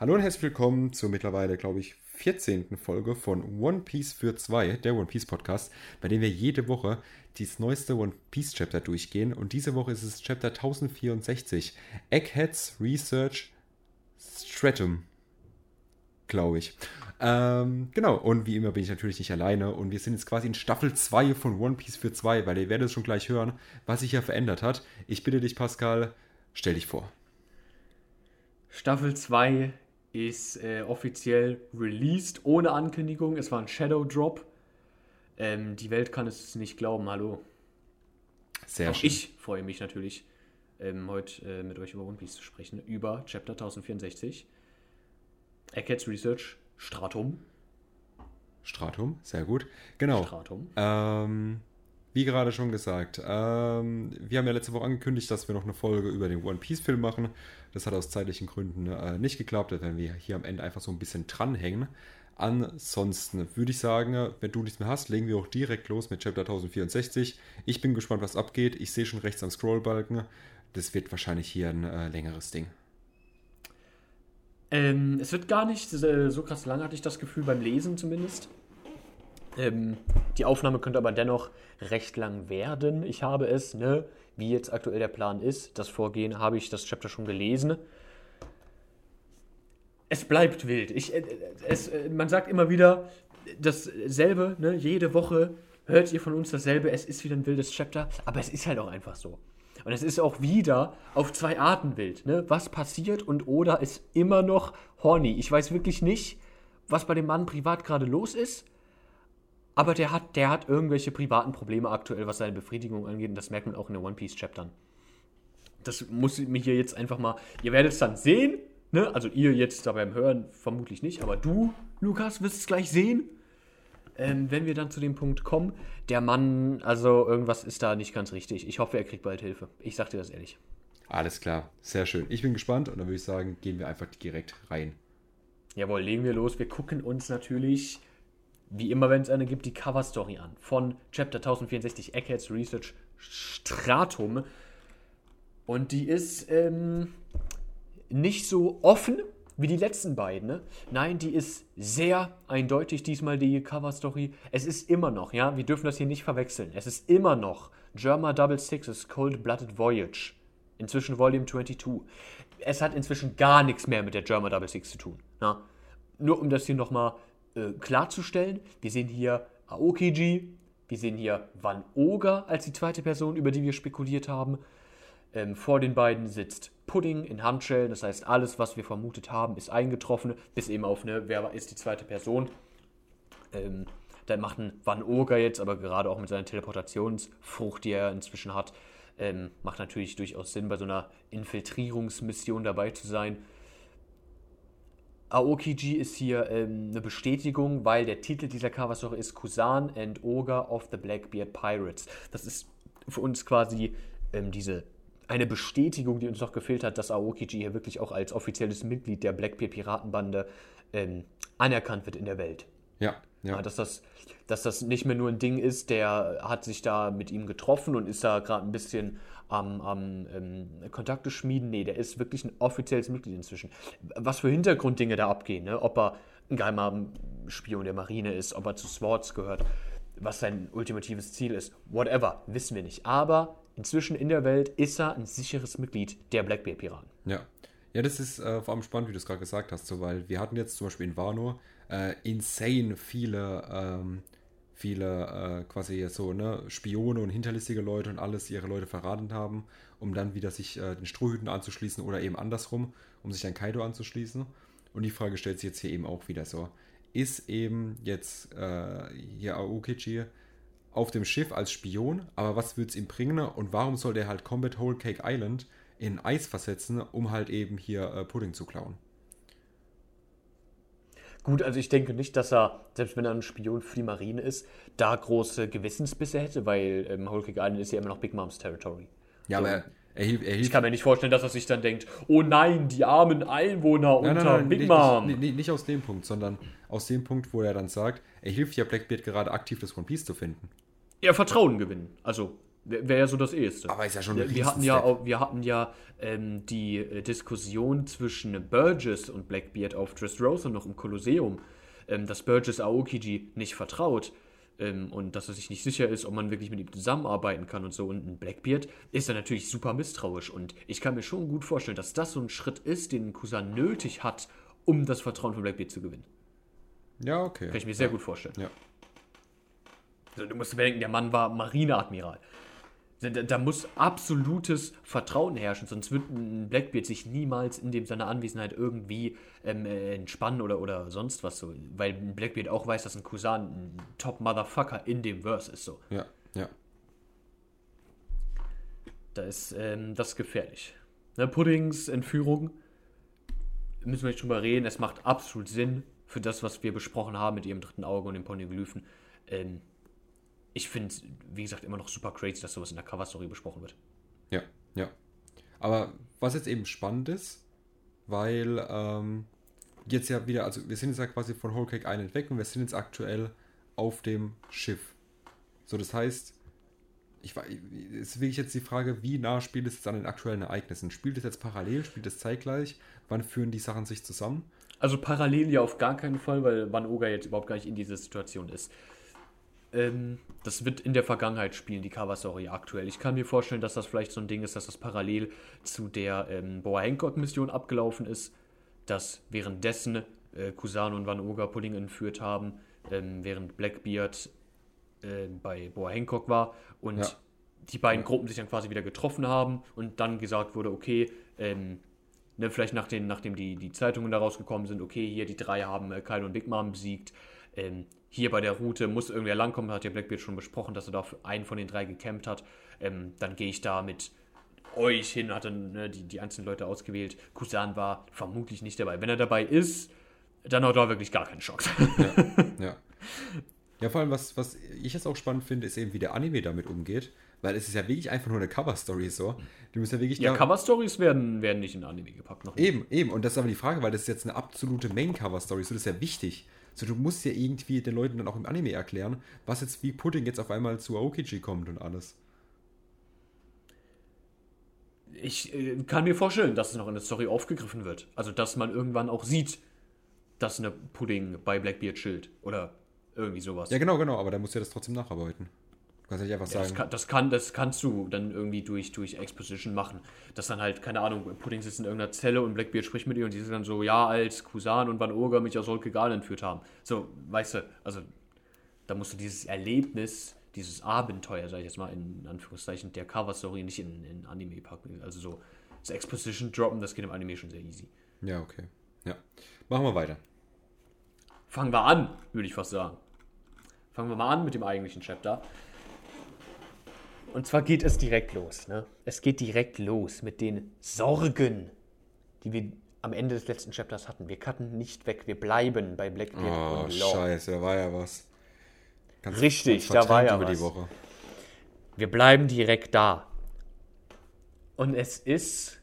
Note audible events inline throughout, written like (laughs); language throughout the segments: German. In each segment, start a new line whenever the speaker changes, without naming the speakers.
Hallo und herzlich willkommen zur mittlerweile, glaube ich, 14. Folge von One Piece für zwei, der One Piece Podcast, bei dem wir jede Woche das neueste One Piece Chapter durchgehen. Und diese Woche ist es Chapter 1064, Eggheads Research Stratum, glaube ich. Ähm, genau, und wie immer bin ich natürlich nicht alleine und wir sind jetzt quasi in Staffel 2 von One Piece für zwei, weil ihr werdet es schon gleich hören, was sich ja verändert hat. Ich bitte dich, Pascal, stell dich vor.
Staffel 2 ist äh, offiziell released, ohne Ankündigung. Es war ein Shadow Drop. Ähm, die Welt kann es nicht glauben, hallo.
Sehr
Auch
schön.
ich freue mich natürlich, ähm, heute äh, mit euch über One Piece zu sprechen. Über Chapter 1064. Eggheads Research Stratum.
Stratum, sehr gut. Genau.
Stratum.
Ähm, wie gerade schon gesagt, ähm, wir haben ja letzte Woche angekündigt, dass wir noch eine Folge über den One Piece Film machen. Das hat aus zeitlichen Gründen äh, nicht geklappt, da werden wir hier am Ende einfach so ein bisschen dranhängen. Ansonsten würde ich sagen, wenn du nichts mehr hast, legen wir auch direkt los mit Chapter 1064. Ich bin gespannt, was abgeht. Ich sehe schon rechts am Scrollbalken. Das wird wahrscheinlich hier ein äh, längeres Ding.
Ähm, es wird gar nicht äh, so krass lang, hatte ich das Gefühl, beim Lesen zumindest. Ähm, die Aufnahme könnte aber dennoch recht lang werden. Ich habe es, ne, wie jetzt aktuell der Plan ist, das Vorgehen, habe ich das Chapter schon gelesen. Es bleibt wild. Ich, äh, es, äh, man sagt immer wieder dasselbe, ne, jede Woche hört ihr von uns dasselbe. Es ist wieder ein wildes Chapter, aber es ist halt auch einfach so. Und es ist auch wieder auf zwei Arten wild. Ne? Was passiert und Oda ist immer noch horny. Ich weiß wirklich nicht, was bei dem Mann privat gerade los ist. Aber der hat, der hat irgendwelche privaten Probleme aktuell, was seine Befriedigung angeht. Und das merkt man auch in den One Piece Chaptern. Das muss mir hier jetzt einfach mal. Ihr werdet es dann sehen. Ne? Also ihr jetzt da beim Hören vermutlich nicht. Aber du, Lukas, wirst es gleich sehen. Ähm, wenn wir dann zu dem Punkt kommen, der Mann, also irgendwas ist da nicht ganz richtig. Ich hoffe, er kriegt bald Hilfe. Ich sag dir das ehrlich.
Alles klar, sehr schön. Ich bin gespannt und dann würde ich sagen, gehen wir einfach direkt rein.
Jawohl, legen wir los. Wir gucken uns natürlich, wie immer, wenn es eine gibt, die Cover-Story an. Von Chapter 1064 Eggheads Research Stratum. Und die ist ähm, nicht so offen wie die letzten beiden. Ne? Nein, die ist sehr eindeutig diesmal die Cover-Story. Es ist immer noch, ja, wir dürfen das hier nicht verwechseln. Es ist immer noch Germa Double Sixes Cold-Blooded Voyage. Inzwischen Volume 22. Es hat inzwischen gar nichts mehr mit der Germa Double Six zu tun. Ja? Nur um das hier nochmal äh, klarzustellen, wir sehen hier Aokiji, wir sehen hier Van Oga als die zweite Person, über die wir spekuliert haben. Ähm, vor den beiden sitzt Pudding in Handschellen, das heißt, alles, was wir vermutet haben, ist eingetroffen, bis eben auf eine, wer ist die zweite Person. Ähm, da macht ein Van Oga jetzt, aber gerade auch mit seiner Teleportationsfrucht, die er inzwischen hat, ähm, macht natürlich durchaus Sinn, bei so einer Infiltrierungsmission dabei zu sein. Aokiji ist hier ähm, eine Bestätigung, weil der Titel dieser Coverstory ist Kusan and Ogre of the Blackbeard Pirates. Das ist für uns quasi ähm, diese eine Bestätigung, die uns noch gefehlt hat, dass Aokiji hier wirklich auch als offizielles Mitglied der Blackbeard Piratenbande ähm, anerkannt wird in der Welt.
Ja, ja.
Ja, dass, das, dass das nicht mehr nur ein Ding ist, der hat sich da mit ihm getroffen und ist da gerade ein bisschen am, am ähm, Kontakte schmieden. Nee, der ist wirklich ein offizielles Mitglied inzwischen. Was für Hintergrunddinge da abgehen, ne? ob er ein geheimer Spion der Marine ist, ob er zu Swords gehört, was sein ultimatives Ziel ist, whatever, wissen wir nicht. Aber inzwischen in der Welt ist er ein sicheres Mitglied der Blackbeard-Piraten.
Ja. Ja, das ist äh, vor allem spannend, wie du es gerade gesagt hast, so, weil wir hatten jetzt zum Beispiel in Wano äh, insane viele, ähm, viele äh, quasi so, ne, Spione und hinterlistige Leute und alles, ihre Leute verraten haben, um dann wieder sich äh, den Strohhüten anzuschließen oder eben andersrum, um sich an Kaido anzuschließen. Und die Frage stellt sich jetzt hier eben auch wieder so. Ist eben jetzt äh, hier Aokichi auf dem Schiff als Spion, aber was wird es ihm bringen und warum soll der halt Combat Whole Cake Island in Eis versetzen, um halt eben hier äh, Pudding zu klauen?
Gut, also ich denke nicht, dass er, selbst wenn er ein Spion für die Marine ist, da große Gewissensbisse hätte, weil ähm, Cake Island ist ja immer noch Big Moms Territory.
Ja,
So.
aber er, er, hilft, er
Ich
hilft
kann mir nicht vorstellen, dass er sich dann denkt, oh nein, die armen Einwohner
Nein,
unter
nein, nein,
Big
nicht,
Mom.
Nicht, nicht, nicht aus dem Punkt, sondern aus dem Punkt, wo er dann sagt, er hilft ja Blackbeard gerade aktiv, das One Piece zu finden.
Ja, Vertrauen gewinnen. Also Wäre ja so das Eheste.
Aber ist ja schon ein
wir hatten ja, auch, wir hatten ja ähm, die äh, Diskussion zwischen Burgess und Blackbeard auf Dressrosa noch im Kolosseum, ähm, dass Burgess Aokiji nicht vertraut ähm, und dass er sich nicht sicher ist, ob man wirklich mit ihm zusammenarbeiten kann und so. Und ein Blackbeard ist er natürlich super misstrauisch und ich kann mir schon gut vorstellen, dass das so ein Schritt ist, den Kusan nötig hat, um das Vertrauen von Blackbeard zu gewinnen.
Ja, okay.
Kann ich mir sehr gut vorstellen.
Ja.
Also, du musst bedenken, der Mann war Marineadmiral. Da, da muss absolutes Vertrauen herrschen, sonst wird ein Blackbeard sich niemals in dem seiner Anwesenheit irgendwie ähm, äh, entspannen oder, oder sonst was so. Weil ein Blackbeard auch weiß, dass ein Kusan ein Top-Motherfucker in dem Verse ist so.
Ja, ja.
Da ist ähm, das ist gefährlich. Ne, Puddings Entführung, müssen wir nicht drüber reden, es macht absolut Sinn für das, was wir besprochen haben mit ihrem dritten Auge und den Poneglyphen. Ähm, ich finde es, wie gesagt, immer noch super crazy, dass sowas in der Cover-Story besprochen wird.
Ja, ja. Aber was jetzt eben spannend ist, weil ähm, jetzt ja wieder, also wir sind jetzt ja quasi von Whole Cake Island weg und wir sind jetzt aktuell auf dem Schiff. So, das heißt, ich war, ist wirklich jetzt die Frage, wie nah spielt es jetzt an den aktuellen Ereignissen? Spielt es jetzt parallel, spielt es zeitgleich? Wann führen die Sachen sich zusammen?
Also parallel ja auf gar keinen Fall, weil Van Oga jetzt überhaupt gar nicht in dieser Situation ist. Ähm, das wird in der Vergangenheit spielen, die Cover-Story aktuell. Ich kann mir vorstellen, dass das vielleicht so ein Ding ist, dass das parallel zu der ähm, Boa Hancock-Mission abgelaufen ist, dass währenddessen äh, Kusano und Van Oga Pudding entführt haben, ähm, während Blackbeard äh, bei Boa Hancock war und
Ja.
die beiden Gruppen sich dann quasi wieder getroffen haben und dann gesagt wurde, okay, ähm, ne, vielleicht nach den, nachdem die, die Zeitungen da rausgekommen sind, okay, hier die drei haben äh, Kyle und Big Mom besiegt. Ähm, hier bei der Route muss irgendwer langkommen, hat ja Blackbeard schon besprochen, dass er da für einen von den drei gecampt hat. Ähm, dann gehe ich da mit euch hin, hat dann ne, die, die einzelnen Leute ausgewählt. Kusan war vermutlich nicht dabei. Wenn er dabei ist, dann hat er wirklich gar keinen Schock.
Ja. Ja, vor allem, was, was ich jetzt auch spannend finde, ist eben, wie der Anime damit umgeht. Weil es ist ja wirklich einfach nur eine Cover-Story so. Du musst ja wirklich
ja, Cover-Stories werden, werden nicht in Anime gepackt. Noch nicht.
Eben, eben. Und das ist aber die Frage, weil das ist jetzt eine absolute Main-Cover-Story. So, das ist ja wichtig. So, du musst ja irgendwie den Leuten dann auch im Anime erklären, was jetzt wie Pudding jetzt auf einmal zu Aokiji kommt und alles.
Ich äh, kann mir vorstellen, dass es noch in der Story aufgegriffen wird. Also, dass man irgendwann auch sieht, dass eine Pudding bei Blackbeard chillt. Oder irgendwie sowas.
Ja, genau, genau. Aber da musst du ja das trotzdem nacharbeiten. Du kannst ja nicht einfach
Ja, das,
sagen.
kann, das, kann, das kannst du dann irgendwie durch, durch Exposition machen. Dass dann halt, keine Ahnung, Pudding sitzt in irgendeiner Zelle und Blackbeard spricht mit ihr und die sind dann so, ja, als Kusan und Van Urga mich aus Solkegal entführt haben. So, weißt du, also da musst du dieses Erlebnis, dieses Abenteuer, sag ich jetzt mal in Anführungszeichen, der Cover-Story nicht in, in Anime packen. Also so, das Exposition droppen, das geht im Anime schon sehr easy.
Ja, okay. Ja. Machen wir weiter.
Fangen wir an, würde ich fast sagen. Fangen wir mal an mit dem eigentlichen Chapter. Und zwar geht es direkt los. Ne? Es geht direkt los mit den Sorgen, die wir am Ende des letzten Chapters hatten. Wir cutten nicht weg, wir bleiben bei Blackbeard
Oh,
und Law.
scheiße, da war ja was. Ganz,
Richtig,
ganz
da war ja was. Wir bleiben direkt da. Und es ist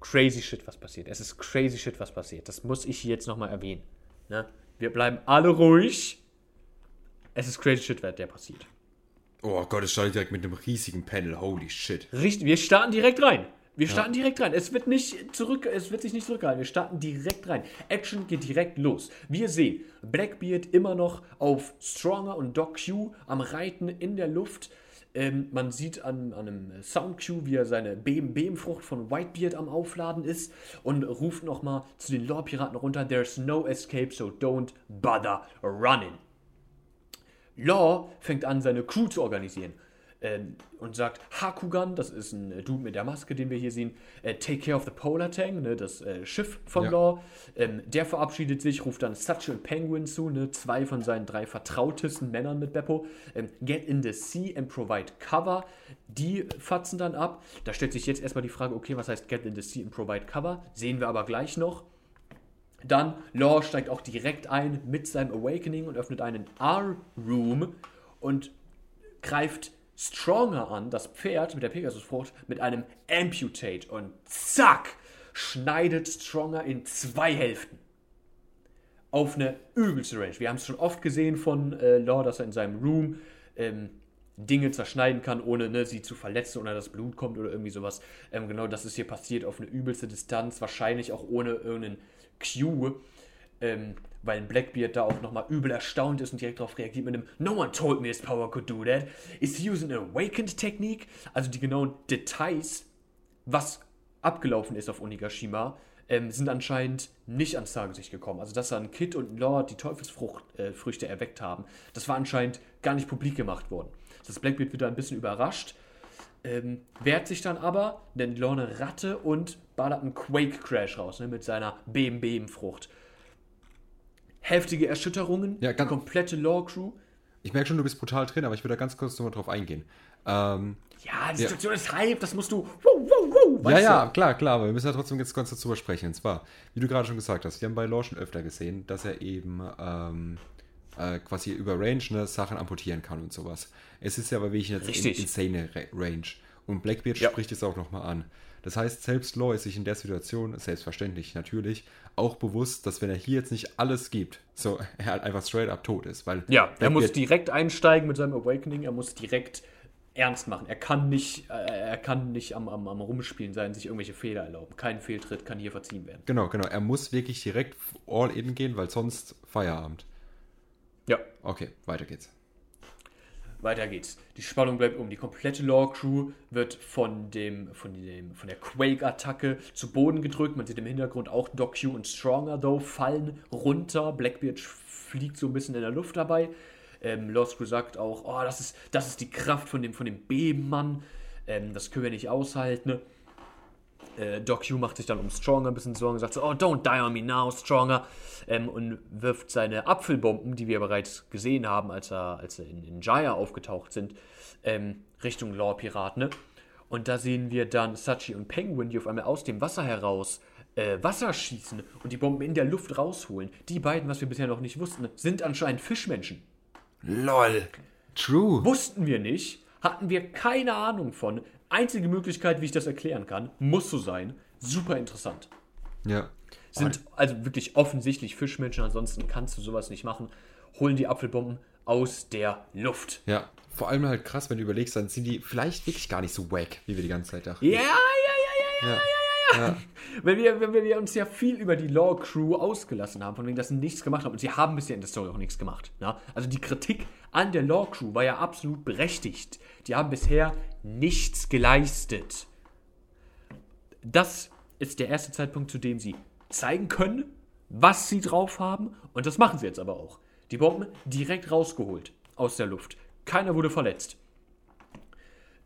crazy shit, was passiert. Es ist crazy shit, was passiert. Das muss ich jetzt nochmal erwähnen. Ne? Wir bleiben alle ruhig. Es ist crazy shit, der passiert.
Oh Gott, es startet direkt mit einem riesigen Panel. Holy shit.
Richtig, wir starten direkt rein. Wir starten direkt rein. Es wird nicht zurück, es wird sich nicht zurückhalten. Wir starten direkt rein. Action geht direkt los. Wir sehen Blackbeard immer noch auf Stronger und Doc Q am Reiten in der Luft. Ähm, man sieht an, an einem Soundcue, wie er seine Beben-Beben-Frucht von Whitebeard am Aufladen ist und ruft nochmal zu den Lore-Piraten runter: There's no escape, so don't bother running. Law fängt an, seine Crew zu organisieren. Ähm, und sagt, Hakugan, das ist ein äh, Dude mit der Maske, den wir hier sehen, äh, take care of the Polar Tang, ne, das äh, Schiff von
Ja.
Law. Ähm, der verabschiedet sich, ruft dann Satchel und Penguin zu, ne, zwei von seinen drei vertrautesten Männern mit Beppo. Ähm, get in the sea and provide cover. Die fatzen dann ab. Da stellt sich jetzt erstmal die Frage, okay, was heißt get in the sea and provide cover? Sehen wir aber gleich noch. Dann Law steigt auch direkt ein mit seinem Awakening und öffnet einen R-Room und greift Stronger an, das Pferd mit der Pegasusfrucht, mit einem Amputate und zack, schneidet Stronger in zwei Hälften. Auf eine übelste Range. Wir haben es schon oft gesehen von äh, Law, dass er in seinem Room ähm, Dinge zerschneiden kann, ohne ne, sie zu verletzen oder das Blut kommt oder irgendwie sowas. Ähm, genau das ist hier passiert auf eine übelste Distanz, wahrscheinlich auch ohne irgendeinen Cue, ähm, weil Blackbeard da auch nochmal übel erstaunt ist und direkt darauf reagiert mit einem No one told me his power could do that. Is he using an awakened technique? Also die genauen Details, was abgelaufen ist auf Onigashima, ähm, sind anscheinend nicht ans Tageslicht gekommen. Also, dass da ein Kid und Lord die Teufelsfrüchte äh, erweckt haben, das war anscheinend gar nicht publik gemacht worden. Das Blackbeard wird da ein bisschen überrascht, ähm, wehrt sich dann aber, denn Lorne Ratte und einen Quake Crash raus ne, mit seiner Beben-Beben-Frucht. Heftige Erschütterungen,
Ja, ganz-
komplette Lore-Crew.
Ich merke schon, du bist brutal drin, aber ich würde da ganz kurz nochmal drauf eingehen. Ähm,
Ja, die
Ja.
Situation ist Hype, das musst du. Wow, wow, wow,
ja, ja,
du?
klar, klar, aber wir müssen ja trotzdem jetzt ganz dazu sprechen. Und zwar, wie du gerade schon gesagt hast, wir haben bei Law schon öfter gesehen, dass er eben ähm, äh, quasi über Range ne, Sachen amputieren kann und sowas. Es ist ja aber wirklich in,
Richtig.
insane Ra- Range. Und Blackbeard
Ja.
spricht es auch nochmal an. Das heißt, selbst Law ist sich in der Situation, selbstverständlich natürlich, auch bewusst, dass wenn er hier jetzt nicht alles gibt, so (laughs) er halt einfach straight up tot ist. Weil
Ja, er muss direkt einsteigen mit seinem Awakening, er muss direkt ernst machen. Er kann nicht, äh, er kann nicht am, am, am Rumspielen sein, sich irgendwelche Fehler erlauben. Kein Fehltritt kann hier verziehen werden.
Genau, genau. Er muss wirklich direkt all in gehen, weil sonst Feierabend.
Ja,
Okay, weiter geht's.
Weiter geht's. Die Spannung bleibt um. Die komplette Lore-Crew wird von, dem, von, dem, von der Quake-Attacke zu Boden gedrückt. Man sieht im Hintergrund auch Doc Q und Stronger, though, fallen runter. Blackbeard fliegt so ein bisschen in der Luft dabei. Ähm, Lost Crew sagt auch, oh, das ist, das ist die Kraft von dem, von dem Bebenmann. Ähm, das können wir nicht aushalten. Ne? Äh, Doc Q macht sich dann um Stronger ein bisschen Sorgen, sagt so, oh, don't die on me now, Stronger, ähm, und wirft seine Apfelbomben, die wir bereits gesehen haben, als er, als er in, in Jaya aufgetaucht sind, ähm, Richtung Law Pirat, ne? Und da sehen wir dann Sachi und Penguin, die auf einmal aus dem Wasser heraus äh, Wasser schießen und die Bomben in der Luft rausholen. Die beiden, was wir bisher noch nicht wussten, sind anscheinend Fischmenschen.
LOL. True.
Wussten wir nicht, hatten wir keine Ahnung von. Einzige Möglichkeit, wie ich das erklären kann, muss so sein. Super interessant.
Ja.
Sind also wirklich offensichtlich Fischmenschen, ansonsten kannst du sowas nicht machen. Holen die Apfelbomben aus der Luft.
Ja. Vor allem halt krass, wenn du überlegst, dann sind die vielleicht wirklich gar nicht so wack, wie wir die ganze Zeit dachten.
Ja, ja, ja, ja, ja,
Ja.
ja, ja, ja. Wenn wir, wenn wir uns ja viel über die Law Crew ausgelassen haben, von wegen, dass sie nichts gemacht haben. Und sie haben bisher in der Story auch nichts gemacht. Ja? Also die Kritik an der Law Crew war ja absolut berechtigt. Die haben bisher nichts geleistet. Das ist der erste Zeitpunkt, zu dem sie zeigen können, was sie drauf haben. Und das machen sie jetzt aber auch. Die Bomben direkt rausgeholt aus der Luft. Keiner wurde verletzt.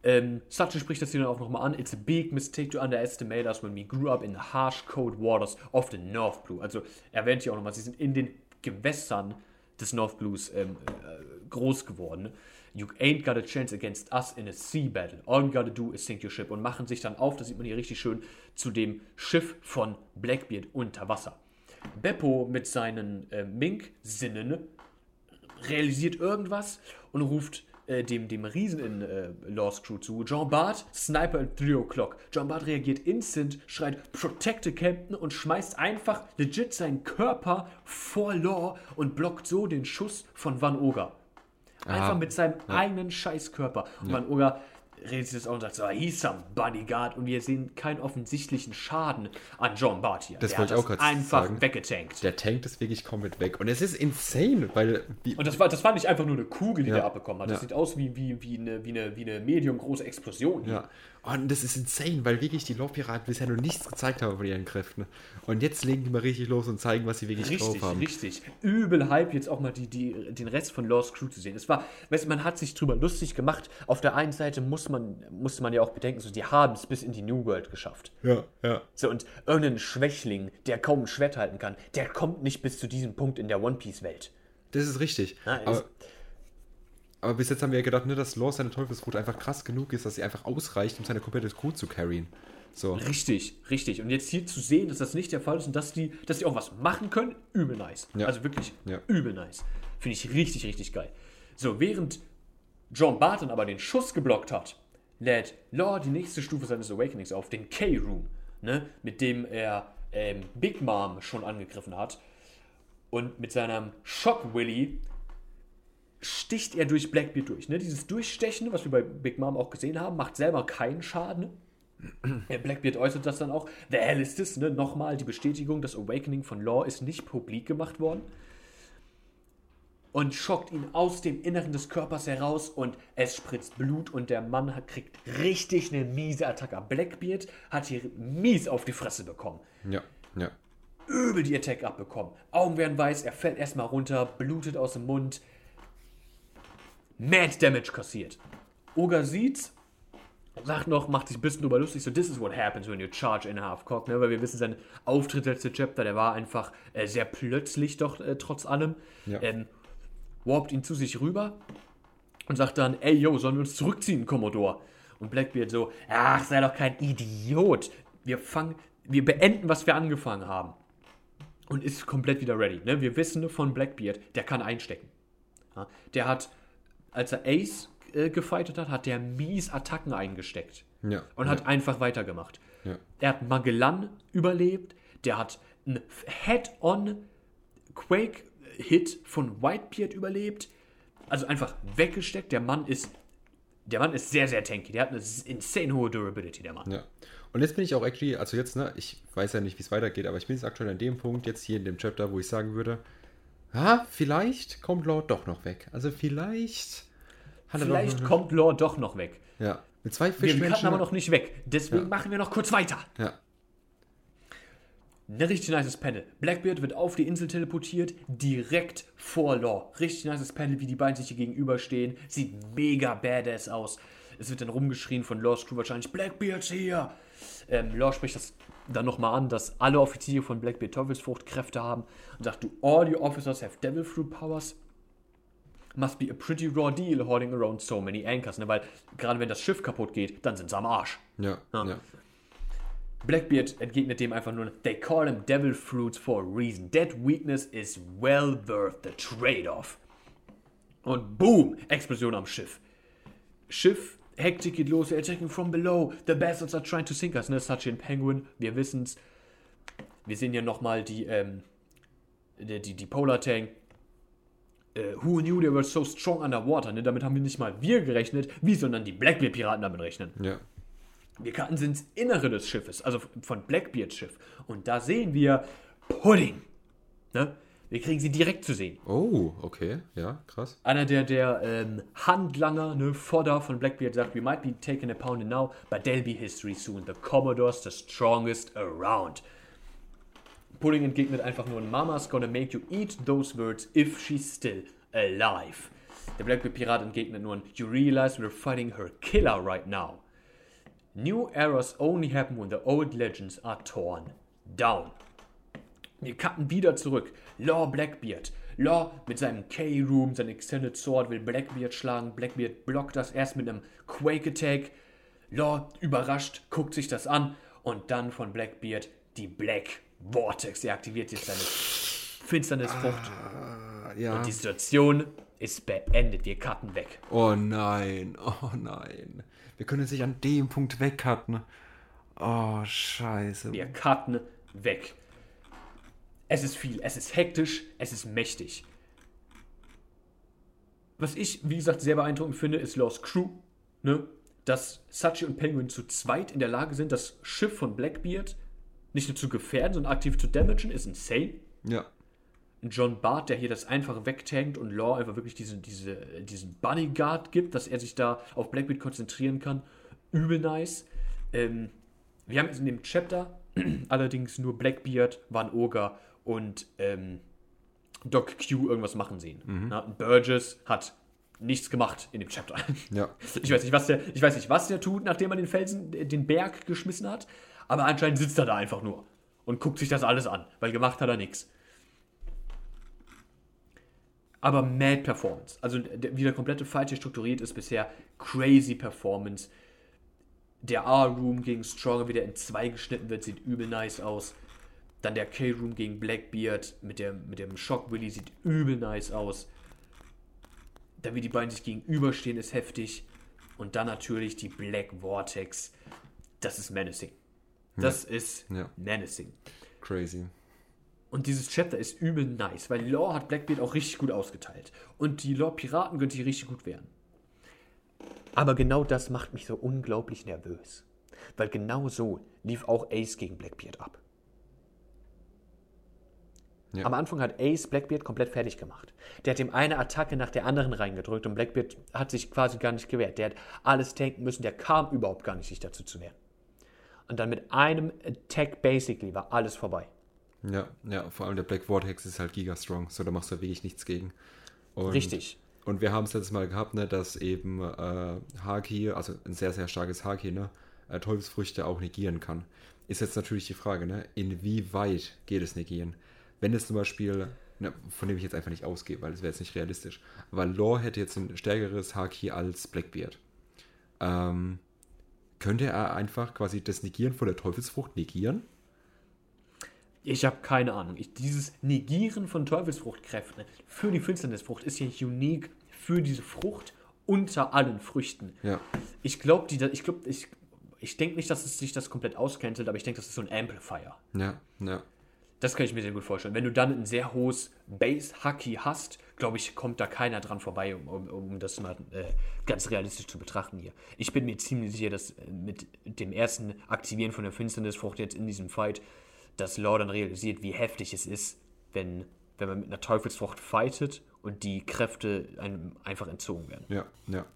Ähm, Sachi spricht das hier dann auch nochmal an. It's a big mistake to underestimate us when we grew up in the harsh, cold waters of the North Blue. Also erwähnt hier auch nochmal, sie sind in den Gewässern des North Blues ähm, äh, groß geworden. You ain't got a chance against us in a sea battle. All you gotta do is sink your ship. Und machen sich dann auf, das sieht man hier richtig schön, zu dem Schiff von Blackbeard unter Wasser. Beppo mit seinen äh, Mink-Sinnen realisiert irgendwas und ruft äh, dem, dem Riesen in äh, Law's Crew zu. Jean Bart, Sniper at 3 o'clock. Jean Bart reagiert instant, schreit Protect the Captain und schmeißt einfach legit seinen Körper vor Law und blockt so den Schuss von Van Oga. Einfach
Aha.
mit seinem eigenen Scheißkörper. Und Van Oga redet sich das auch und sagt so, he's some bodyguard. Und wir sehen keinen offensichtlichen Schaden an John Bart hier.
Das
Der
wollte ich auch grad
einfach
sagen.
weggetankt.
Der tankt ist wirklich komplett weg. Und es ist insane, weil.
Und das war, das war nicht einfach nur eine Kugel, die
Ja.
der abbekommen hat. Das
Ja.
sieht aus wie, wie, wie, eine, wie, eine, wie eine medium große Explosion. hier.
ja. Und das ist insane, weil wirklich die Lore-Piraten bisher noch nichts gezeigt haben von ihren Kräften. Und jetzt legen die mal richtig los und zeigen, was sie wirklich
Richtig,
drauf haben.
richtig. Übel Hype, jetzt auch mal die, die, den Rest von Lost Crew zu sehen. Es war, weißt du, man hat sich drüber lustig gemacht. Auf der einen Seite muss man, musste man ja auch bedenken, so, die haben es bis in die New World geschafft.
Ja, ja.
So, und irgendein Schwächling, der kaum ein Schwert halten kann, der kommt nicht bis zu diesem Punkt in der One Piece-Welt.
Das ist richtig.
Ist-
aber, aber bis jetzt haben wir ja gedacht, ne, dass Law seine Teufelsbrut einfach krass genug ist, dass sie einfach ausreicht, um seine komplette Crew zu carryen. So.
Richtig, richtig. Und jetzt hier zu sehen, dass das nicht der Fall ist und dass die, dass die auch was machen können, übel nice.
Ja.
Also wirklich
Ja.
übel nice. Finde ich richtig, richtig geil. So, während John Barton aber den Schuss geblockt hat, lädt Law die nächste Stufe seines Awakenings auf, den K-Room, ne, mit dem er ähm, Big Mom schon angegriffen hat. Und mit seinem Shock Willy sticht er durch Blackbeard durch. Ne? Dieses Durchstechen, was wir bei Big Mom auch gesehen haben, macht selber keinen Schaden. (clears throat) Blackbeard äußert das dann auch. The hell is this? Ne? Nochmal die Bestätigung, das Awakening von Law ist nicht publik gemacht worden. Und schockt ihn aus dem Inneren des Körpers heraus und es spritzt Blut und der Mann hat, kriegt richtig eine miese Attacke. Blackbeard hat hier mies auf die Fresse bekommen.
Ja, ja.
Übel die Attack abbekommen. Augen werden weiß, er fällt erstmal runter, blutet aus dem Mund. Mad Damage kassiert. Oga sieht's, sagt noch, macht sich ein bisschen drüber lustig, so this is what happens when you charge in half cock, ne? weil wir wissen, sein Auftritt letzte Chapter, der war einfach äh, sehr plötzlich doch äh, trotz allem.
Ja.
Ähm, warpt ihn zu sich rüber und sagt dann, ey, yo, sollen wir uns zurückziehen, Commodore? Und Blackbeard so, ach, sei doch kein Idiot. Wir fangen, wir beenden, was wir angefangen haben. Und ist komplett wieder ready. Ne? Wir wissen von Blackbeard, der kann einstecken. Ja? Der hat, als er Ace äh, gefightet hat, hat der mies Attacken eingesteckt.
Ja.
Und hat einfach weitergemacht.
Ja.
Er hat Magellan überlebt. Der hat einen Head-on Quake-Hit von Whitebeard überlebt. Also einfach weggesteckt. Der Mann ist, der Mann ist sehr, sehr tanky. Der hat eine insane hohe Durability, der Mann.
Ja. Und jetzt bin ich auch actually, also jetzt, ne, ich weiß ja nicht, wie es weitergeht, aber ich bin jetzt aktuell an dem Punkt, jetzt hier in dem Chapter, wo ich sagen würde, ah, vielleicht kommt Lord doch noch weg. Also vielleicht
Vielleicht kommt Lore doch noch weg.
Ja. Mit zwei
Wir cutten
Fischmenschen.
aber noch nicht weg. Deswegen
Ja.
machen wir noch kurz weiter.
Ja.
Ein richtig nices Panel. Blackbeard wird auf die Insel teleportiert, direkt vor Law. Richtig nices Panel, wie die beiden sich hier gegenüberstehen. Sieht mega badass aus. Es wird dann rumgeschrien von Law's Crew wahrscheinlich, Blackbeard's hier. Ähm, Law spricht das dann nochmal an, dass alle Offiziere von Blackbeard Teufelsfruchtkräfte haben und sagt, du, all your officers have Devil Fruit Powers. Must be a pretty raw deal holding around so many anchors. Ne? Weil gerade wenn das Schiff kaputt geht, dann sind sie am Arsch.
Ja.
Ja.
Ja.
Blackbeard entgegnet dem einfach nur, they call him devil fruits for a reason. That weakness is well worth the trade-off. Und boom, Explosion am Schiff. Schiff, Hektik geht los, they're attacking from below. The bastards are trying to sink us. Ne, Sachi und Penguin, wir wissen's. Wir sehen hier nochmal die, ähm, die, die, die Polar Tank. Äh, who knew they were so strong underwater? Ne? Damit haben wir nicht mal wir gerechnet. Wie sollen dann die Blackbeard-Piraten damit rechnen?
ja.
Wir kannten ins Innere des Schiffes, also von Blackbeards Schiff. Und da sehen wir Pudding. Ne? Wir kriegen sie direkt zu sehen.
Oh, okay. Ja, krass.
Einer der, der ähm, Handlanger, ne, Fodder von Blackbeard sagt, we might be taking a pound now, but they'll be history soon. The Commodore's the strongest around. Pudding entgegnet einfach nur, Mama's gonna make you eat those words if she's still alive. Der Blackbeard-Pirat entgegnet nur, you realize we're fighting her killer right now. New eras only happen when the old legends are torn down. Wir cutten wieder zurück. Law Blackbeard. Law mit seinem K-Room, sein Extended Sword will Blackbeard schlagen. Blackbeard blockt das erst mit einem Quake Attack. Law überrascht, guckt sich das an und dann von Blackbeard die Black Vortex. Er aktiviert jetzt seine Finsternisfrucht
Ja.
und die Situation ist beendet. Wir cutten weg.
Oh nein. Oh nein. Wir können sich an dem Punkt wegcutten. Oh, scheiße.
Wir cutten weg. Es ist viel, es ist hektisch, es ist mächtig. Was ich, wie gesagt, sehr beeindruckend finde, ist Lost Crew. Ne? Dass Sachi und Penguin zu zweit in der Lage sind, das Schiff von Blackbeard nicht nur zu gefährden, sondern aktiv zu damagen, ist insane.
Ja.
Ein John Bart, der hier das einfach wegtankt und Law einfach wirklich diese, diese, diesen Bodyguard gibt, dass er sich da auf Blackbeard konzentrieren kann. Übel nice. Ähm, wir haben jetzt in dem Chapter (clears throat) allerdings nur Blackbeard, Van Ogre und ähm, Doc Q irgendwas machen sehen. Na, und Burgess hat nichts gemacht in dem Chapter.
Ja. (laughs)
Ich weiß nicht, was der, ich weiß nicht, was der tut, nachdem er den Felsen, den Berg geschmissen hat, aber anscheinend sitzt er da einfach nur und guckt sich das alles an, weil gemacht hat er nichts. Aber Mad Performance. Also wie der komplette Fight hier strukturiert ist bisher, crazy Performance. Der R-Room gegen Stronger, wie der in zwei geschnitten wird, sieht übel nice aus. Dann der K-Room gegen Blackbeard mit, der, mit dem Shock Willy sieht übel nice aus. Dann wie die beiden sich gegenüberstehen, ist heftig. Und dann natürlich die Black Vortex. Das ist menacing. Das ist
Ja.
menacing.
Crazy.
Und dieses Chapter ist übel nice, weil Law hat Blackbeard auch richtig gut ausgeteilt. Und die Law-Piraten können sich richtig gut wehren. Aber genau das macht mich so unglaublich nervös. Weil genau so lief auch Ace gegen Blackbeard ab.
Ja.
Am Anfang hat Ace Blackbeard komplett fertig gemacht. Der hat ihm eine Attacke nach der anderen reingedrückt und Blackbeard hat sich quasi gar nicht gewehrt. Der hat alles tanken müssen, der kam überhaupt gar nicht, sich dazu zu wehren. Und dann mit einem Attack basically war alles vorbei.
Ja, ja, vor allem der Black Vortex ist halt gigastrong, so da machst du wirklich nichts gegen. Und,
Richtig.
Und wir haben es letztes Mal gehabt, ne, dass eben äh, Haki, also ein sehr, sehr starkes Haki, ne, äh, Teufelsfrüchte auch negieren kann. Ist jetzt natürlich die Frage, ne, inwieweit geht es negieren? Wenn es zum Beispiel, ne, von dem ich jetzt einfach nicht ausgehe, weil das wäre jetzt nicht realistisch, aber Law hätte jetzt ein stärkeres Haki als Blackbeard. Ähm, könnte er einfach quasi das Negieren von der Teufelsfrucht negieren?
Ich habe keine Ahnung. Ich, dieses Negieren von Teufelsfruchtkräften für die Finsternisfrucht ist ja unique für diese Frucht unter allen Früchten.
Ja.
Ich glaube, die, ich glaube, ich, ich denke nicht, dass es sich das komplett auscancelt, aber ich denke, das ist so ein Amplifier.
Ja, ja.
Das kann ich mir sehr gut vorstellen. Wenn du dann ein sehr hohes Base-Haki hast, glaube ich, kommt da keiner dran vorbei, um, um, um das mal äh, ganz realistisch zu betrachten hier. Ich bin mir ziemlich sicher, dass mit dem ersten Aktivieren von der Finsternisfrucht jetzt in diesem Fight, dass Law dann realisiert, wie heftig es ist, wenn, wenn man mit einer Teufelsfrucht fightet und die Kräfte einem einfach entzogen werden.
Ja, ja.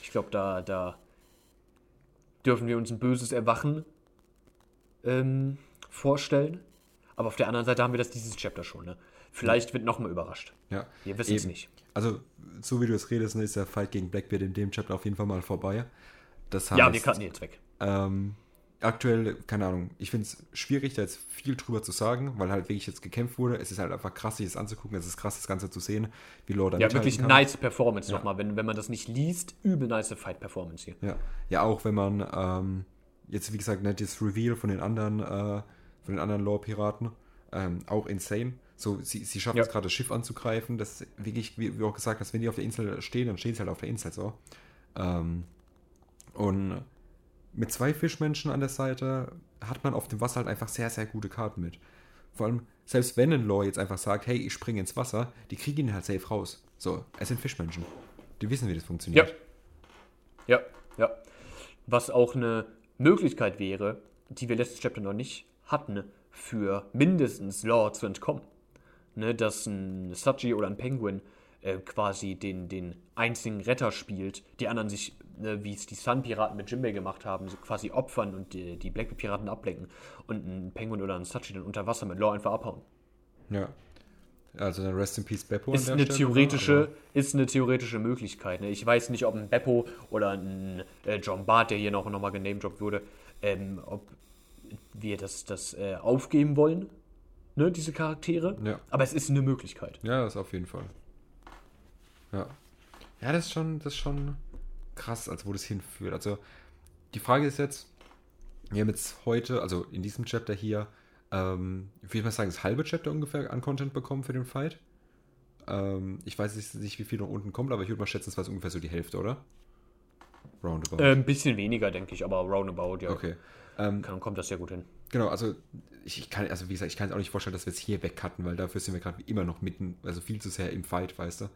Ich glaube, da, da dürfen wir uns ein böses Erwachen ähm, vorstellen. Aber auf der anderen Seite haben wir das dieses Chapter schon. Ne? Vielleicht wird nochmal überrascht.
Ja.
Wir wissen es nicht.
Also, so wie du es redest, ne, ist der Fight gegen Blackbeard in dem Chapter auf jeden Fall mal vorbei. Das heißt,
Ja, wir cutten jetzt weg.
ähm, aktuell, keine Ahnung, ich finde es schwierig, da jetzt viel drüber zu sagen, weil halt wirklich jetzt gekämpft wurde. Es ist halt einfach krass, sich das anzugucken. Es ist krass, das Ganze zu sehen, wie Lord
Ja, wirklich
kann.
nice Performance
Ja.
nochmal. Wenn, wenn man das nicht liest, übel nice Fight-Performance hier.
Ja, ja auch wenn man ähm, jetzt, wie gesagt, ne, das Reveal von den anderen, äh, von den anderen Lore-Piraten, ähm, auch insane. So, sie, sie schaffen
Ja.
es gerade, das Schiff anzugreifen. Das wirklich, wie wie auch gesagt hast, wenn die auf der Insel stehen, dann stehen sie halt auf der Insel so. Ähm, und mit zwei Fischmenschen an der Seite hat man auf dem Wasser halt einfach sehr, sehr gute Karten mit. Vor allem, selbst wenn ein Lore jetzt einfach sagt, hey, ich springe ins Wasser, die kriegen ihn halt safe raus. So, es sind Fischmenschen. Die wissen, wie das funktioniert.
Ja, ja. Was auch eine Möglichkeit wäre, die wir letztes Chapter noch nicht hatten, für mindestens Law zu entkommen. Ne, dass ein Sachi oder ein Penguin äh, quasi den, den einzigen Retter spielt, die anderen sich, ne, wie es die Sun-Piraten mit Jimbei gemacht haben, so quasi opfern und die, die Blackbeard-Piraten ablenken und ein Penguin oder ein Sachi dann unter Wasser mit Law einfach abhauen.
Ja. Also dann Rest in Peace Beppo.
Ist eine,
Stelle,
theoretische,
aber-
ist eine theoretische Möglichkeit. Ne? Ich weiß nicht, ob ein Beppo oder ein äh, John Bart, der hier noch, noch mal genamedroppt wurde, ähm, ob wir das, das äh, aufgeben wollen, ne, diese Charaktere.
Ja.
Aber es ist eine Möglichkeit.
Ja, das auf jeden Fall. Ja. Ja, das ist schon, das ist schon krass, also wo das hinführt. Also die Frage ist jetzt, wir haben jetzt heute, also in diesem Chapter hier, ähm, ich würde mal sagen, das halbe Chapter ungefähr an Content bekommen für den Fight. Ähm, ich weiß nicht, wie viel noch unten kommt, aber ich würde mal schätzen, es war ungefähr so die Hälfte, oder? Roundabout.
Äh, ein bisschen weniger, denke ich, aber roundabout, ja.
okay. Ähm,
Kann, kommt das sehr gut hin.
Genau, also ich, ich kann, also wie gesagt, ich kann es auch nicht vorstellen, dass wir es hier wegcutten, weil dafür sind wir gerade immer noch mitten, also viel zu sehr im Fight, weißt du.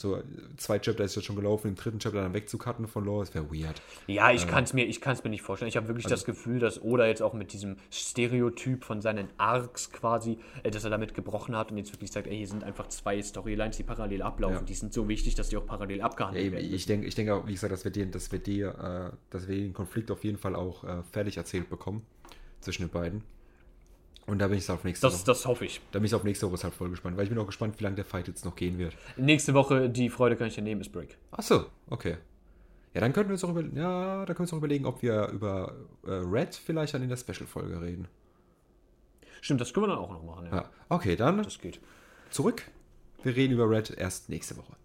So, zwei Chapter ist jetzt schon gelaufen, im dritten Chapter dann wegzucutten von Lore, das wäre weird.
Ja, ich kann es mir, ich kann's mir nicht vorstellen. Ich habe wirklich
Also
das Gefühl, dass Oda jetzt auch mit diesem Stereotyp von seinen Arcs quasi, äh, dass er damit gebrochen hat und jetzt wirklich sagt, ey, hier sind einfach zwei Storylines, die parallel ablaufen.
Ja.
Die sind so wichtig, dass die auch parallel
Ja,
abgehandelt
eben,
werden.
ich denke, ich denke auch, wie gesagt, dass wir den, dass wir die, äh, dass wir den Konflikt auf jeden Fall auch äh, fertig erzählt bekommen zwischen den beiden. Und da bin ich auf nächste
Das,
Woche.
das hoffe ich.
Da bin ich auf nächste Woche halt voll gespannt, weil ich bin auch gespannt, wie lange der Fight jetzt noch gehen wird.
Nächste Woche, die Freude kann ich dir nehmen, ist Break.
Ach so, okay. Ja, dann könnten wir uns auch über, ja, da können wir uns auch überlegen, ob wir über äh, Red vielleicht dann in der Special-Folge reden.
Stimmt, das können wir dann auch noch machen. Ja.
Ja, okay, dann
Das geht.
zurück. Wir reden über Red erst nächste Woche.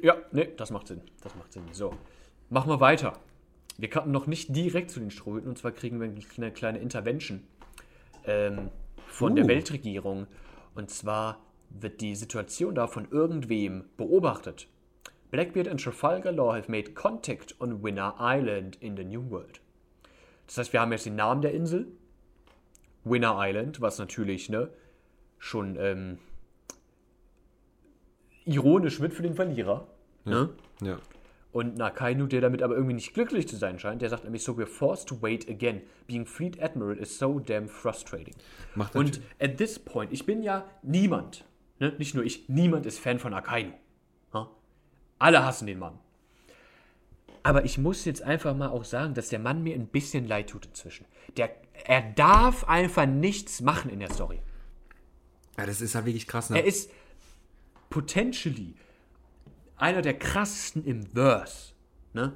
Ja, nee, das macht Sinn. Das macht Sinn. So, machen wir weiter. Wir cutten noch nicht direkt zu den Strohhüten und zwar kriegen wir eine kleine Intervention ähm, von der
Uh.
Weltregierung. Und zwar wird die Situation da von irgendwem beobachtet. Blackbeard and Trafalgar Law have made contact on Winner Island in the New World. Das heißt, wir haben jetzt den Namen der Insel Winner Island, was natürlich, ne, schon ähm, ironisch wird für den Verlierer. Ne?
Ja.
Und Nakainu, der damit aber irgendwie nicht glücklich zu sein scheint, der sagt nämlich so, we're forced to wait again. Being Fleet Admiral is so damn frustrating.
Macht
Und at this point, ich bin ja niemand, ne? nicht nur ich, niemand ist Fan von Akainu. Ha? Alle hassen den Mann. Aber ich muss jetzt einfach mal auch sagen, dass der Mann mir ein bisschen leid tut inzwischen. Der, er darf einfach nichts machen in der Story.
ja, das ist halt wirklich krass. Ne?
Er ist potentially einer der krassesten im Verse. Ne?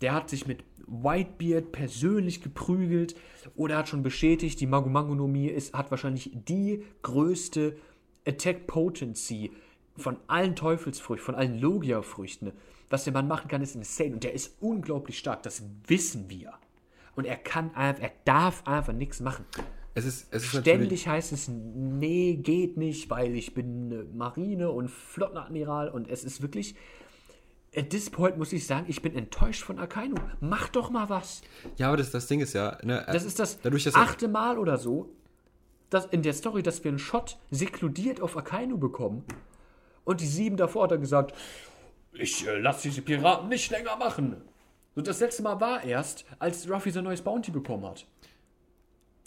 Der hat sich mit Whitebeard persönlich geprügelt oder hat schon bestätigt, die Magumangonomie ist, hat wahrscheinlich die größte Attack Potency von allen Teufelsfrüchten, von allen Logia-Früchten. Was der Mann machen kann, ist insane und der ist unglaublich stark. Das wissen wir. Und er kann einfach, er darf einfach nichts machen.
Es ist, es ist.
Ständig heißt es, nee, geht nicht, weil ich bin äh, Marine und Flottenadmiral und es ist wirklich. At this point muss ich sagen, ich bin enttäuscht von Akainu. Mach doch mal was.
Ja, aber das, das Ding ist ja. Ne,
Das ist das
dadurch, dass
achte Mal oder so, dass in der Story, dass wir einen Shot sekludiert auf Akainu bekommen. Und die sieben davor hat er gesagt, ich äh, lasse diese Piraten nicht länger machen. Und das letzte Mal war erst, als Ruffy sein neues Bounty bekommen hat.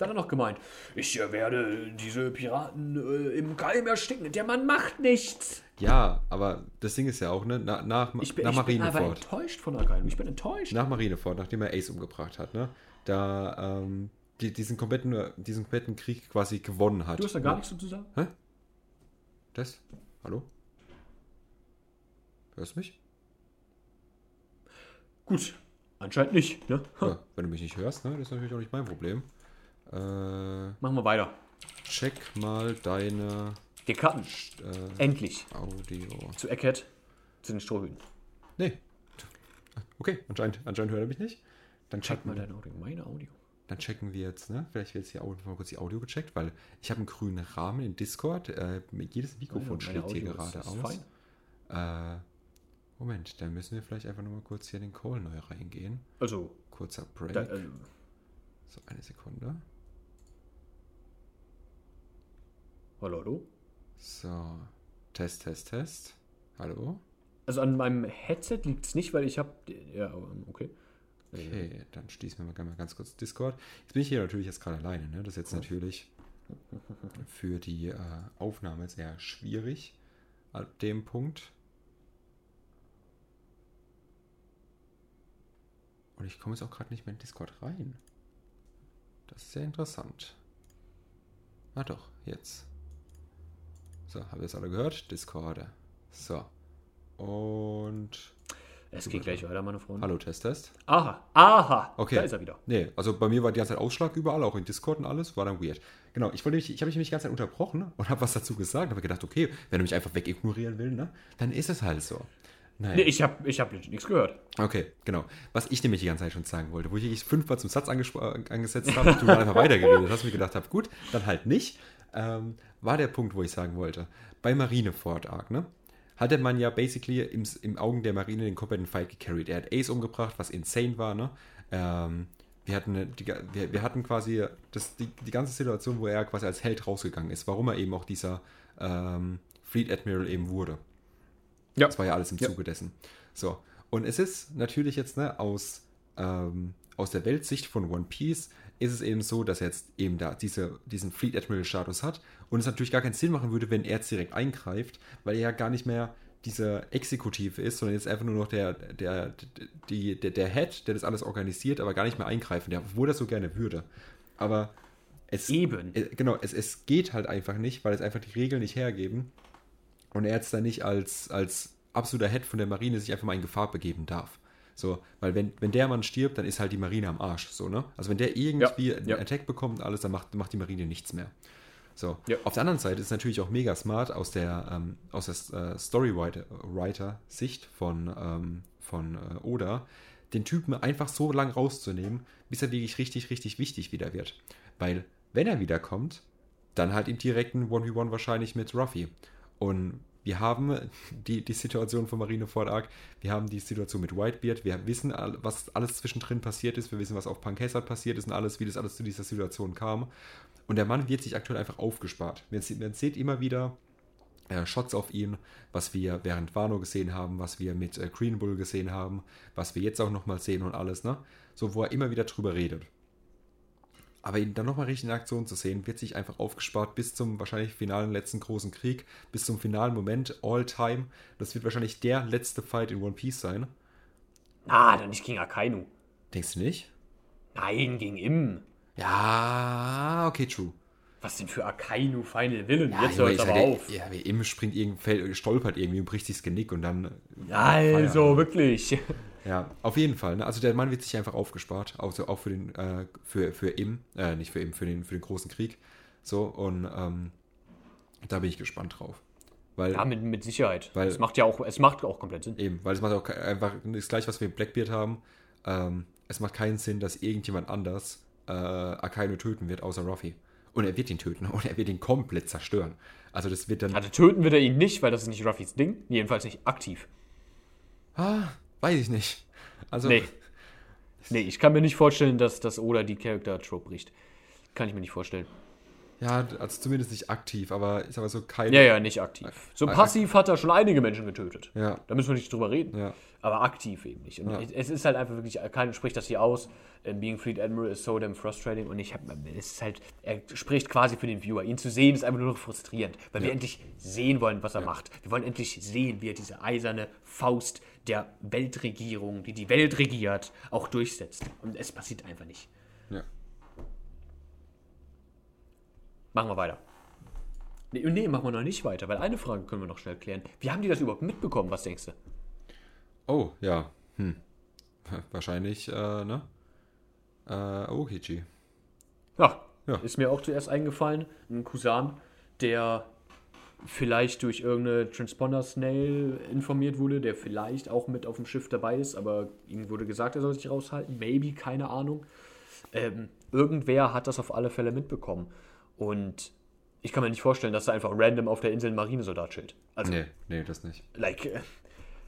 Dann noch gemeint, ich äh, werde diese Piraten äh, im Keim ersticken. Der Mann macht nichts.
Ja, aber das Ding ist ja auch, ne, na, nach,
Ich bin,
nach
ich bin aber
Marineford.
enttäuscht von Akainu. Ich bin enttäuscht.
Nach Marineford, nachdem er Ace umgebracht hat, ne? Da ähm, die, diesen, kompletten, diesen kompletten Krieg quasi gewonnen hat.
Du hast da gar nichts so zu sagen?
Das? Hallo? Hörst du mich?
Gut, anscheinend nicht. Ne?
Ja, wenn du mich nicht hörst, ne? Das ist natürlich auch nicht mein Problem. Äh,
Machen wir weiter.
check mal deine
Wir cutten.
äh,
Endlich.
Audio.
Zu Eckhead, zu den Strohhüten.
Nee. Okay, anscheinend, anscheinend hört er mich nicht. Dann
Check mal dein Audio. Meine Audio.
dann checken wir jetzt, ne? Vielleicht wird jetzt hier Audio, mal kurz die Audio gecheckt, weil ich habe einen grünen Rahmen in Discord. Äh, jedes Mikrofon
Meine
schlägt hier
Audio ist-
gerade
ist
aus.
fein.
Äh, Moment, dann müssen wir vielleicht einfach nur mal kurz hier in den Call neu reingehen.
Also,
Kurzer Break.
da, äh,
so, eine Sekunde.
Hallo, hallo?
So, Test, Test, Test. Hallo?
Also an meinem Headset liegt es nicht, weil ich habe. Ja, ähm, okay.
Okay, dann schließen wir mal ganz- kurz Discord. Jetzt bin ich hier natürlich jetzt gerade alleine. Ne? Das ist jetzt natürlich für die äh, Aufnahme sehr schwierig ab dem Punkt. Und ich komme jetzt auch gerade nicht mehr in Discord rein. Das ist sehr interessant. Ah doch, jetzt. So, habt ihr das alle gehört? Discord. So. Und.
Es geht gleich weiter, meine Freunde.
Hallo, Test, Test.
Aha, aha.
Okay.
Da ist er wieder.
Nee, also bei mir war die ganze Zeit Ausschlag überall, auch in Discord und alles, war dann weird. Genau, ich wollte mich, ich habe mich die ganze Zeit unterbrochen und habe was dazu gesagt, habe gedacht, okay, wenn er mich einfach wegignorieren will, ne, dann ist es halt so. Naja.
Nee, ich habe ich hab nichts gehört.
Okay, genau. Was ich nämlich die ganze Zeit schon sagen wollte, wo ich fünfmal zum Satz angesetzt habe, du dann einfach weitergeredet hast, mir gedacht habe, gut, dann halt nicht, ähm, war der Punkt, wo ich sagen wollte. Bei Marineford Arc, ne? Hatte man ja basically im, im Augen der Marine den kompletten Fight gecarried. Er hat Ace umgebracht, was insane war, ne? Ähm, wir hatten, eine- die, wir, wir hatten quasi das, die, die ganze Situation, wo er quasi als Held rausgegangen ist, warum er eben auch dieser ähm, Fleet Admiral eben wurde.
Ja.
Das war ja alles im
Ja.
Zuge dessen. So. Und es ist natürlich jetzt, ne, aus, ähm, aus der Weltsicht von One Piece ist es eben so, dass er jetzt eben da diese, diesen Fleet Admiral Status hat und es natürlich gar keinen Sinn machen würde, wenn er jetzt direkt eingreift, weil er ja gar nicht mehr dieser Exekutive ist, sondern jetzt einfach nur noch der, der, die, der, der Head, der das alles organisiert, aber gar nicht mehr eingreifen, der, obwohl er so gerne würde. Aber es,
Eben.
äh, genau, es, es geht halt einfach nicht, weil es einfach die Regeln nicht hergeben und er jetzt da nicht als, als absoluter Head von der Marine sich einfach mal in Gefahr begeben darf. So, weil wenn, wenn der Mann stirbt, dann ist halt die Marine am Arsch, so, ne? Also wenn der irgendwie
Ja,
einen
ja.
Attack bekommt und alles, dann macht, macht die Marine nichts mehr. So.
Ja.
Auf der anderen Seite ist es natürlich auch mega smart aus der, ähm, aus der äh, Storywriter-Sicht von, ähm, von äh, Oda, den Typen einfach so lang rauszunehmen, bis er wirklich richtig, richtig wichtig wieder wird. Weil, wenn er wiederkommt, dann halt im direkten 1v1 wahrscheinlich mit Ruffy. Und wir haben die, die Situation von Marineford Arc, wir haben die Situation mit Whitebeard, wir wissen, was alles zwischendrin passiert ist, wir wissen, was auf Punk Hazard passiert ist und alles, wie das alles zu dieser Situation kam. Und der Mann wird sich aktuell einfach aufgespart. Man sieht, man sieht immer wieder äh, Shots auf ihn, was wir während Wano gesehen haben, was wir mit äh, Green Bull gesehen haben, was wir jetzt auch nochmal sehen und alles, ne? So, wo er immer wieder drüber redet. Aber ihn dann nochmal richtig in Aktion zu sehen, wird sich einfach aufgespart bis zum wahrscheinlich finalen letzten großen Krieg, bis zum finalen Moment, all time. Das wird wahrscheinlich der letzte Fight in One Piece sein.
Ah, dann nicht gegen Akainu.
Denkst du nicht?
Nein, gegen Im.
Ja, okay, true.
Was denn für Akainu Final Villain?
Ja,
Jetzt hört
ich
aber
dir,
auf.
Ja, wie Im springt irgendwie, fällt, stolpert irgendwie und bricht sich das Genick und dann.
Also, wirklich.
Ja, auf jeden Fall. Ne? Also der Mann wird sich einfach aufgespart, also auch für den, äh, für, für Im, äh, nicht für Im, für den, für den großen Krieg. So, und ähm, da bin ich gespannt drauf. Weil,
Ja, mit, mit Sicherheit.
Weil-
es macht ja auch, es macht auch komplett Sinn.
Eben, weil es macht auch einfach das gleiche, was wir mit Blackbeard haben. Ähm, es macht keinen Sinn, dass irgendjemand anders äh, Akainu töten wird, außer Ruffy. Und er wird ihn töten (laughs) und er wird ihn komplett zerstören. Also das wird dann.
Also töten wird er ihn nicht, weil das ist nicht Ruffys Ding. Jedenfalls nicht aktiv.
Ah, weiß ich nicht. Also,
Nee. Nee, ich kann mir nicht vorstellen, dass das Oda die Character-Trope bricht. Kann ich mir nicht vorstellen.
ja, also zumindest nicht aktiv, aber ich sag mal so kein.
Ja, ja, nicht aktiv. So passiv hat er schon einige Menschen getötet.
Ja,
Da müssen wir nicht drüber reden.
ja,
Aber aktiv eben nicht. Und
Ja.
es ist halt einfach wirklich, keiner spricht das hier aus. Ähm, Being Fleet Admiral is so damn frustrating. Und ich habe, es ist halt, er spricht quasi für den Viewer. Ihn zu sehen ist einfach nur noch frustrierend, weil wir
Ja.
endlich sehen wollen, was er macht. Wir wollen endlich sehen, wie er diese eiserne Faust der Weltregierung, die die Welt regiert, auch durchsetzt. Und es passiert einfach nicht.
ja.
Machen wir weiter. Nee, nee, machen wir noch nicht weiter, weil eine Frage können wir noch schnell klären. Wie haben die das überhaupt mitbekommen? Was denkst du?
Oh, ja. Hm. (laughs) Wahrscheinlich, äh, ne? Äh, Okichi.
Ja,
Ja.
ist mir auch zuerst eingefallen. Ein Cousin, der vielleicht durch irgendeine Transponder-Snail informiert wurde, der vielleicht auch mit auf dem Schiff dabei ist, aber ihm wurde gesagt, er soll sich raushalten. Maybe, keine Ahnung. Ähm, irgendwer hat das auf alle Fälle mitbekommen. Und ich kann mir nicht vorstellen, dass da einfach random auf der Insel ein Marinesoldat chillt. Also,
Nee, nee, das nicht.
like, äh,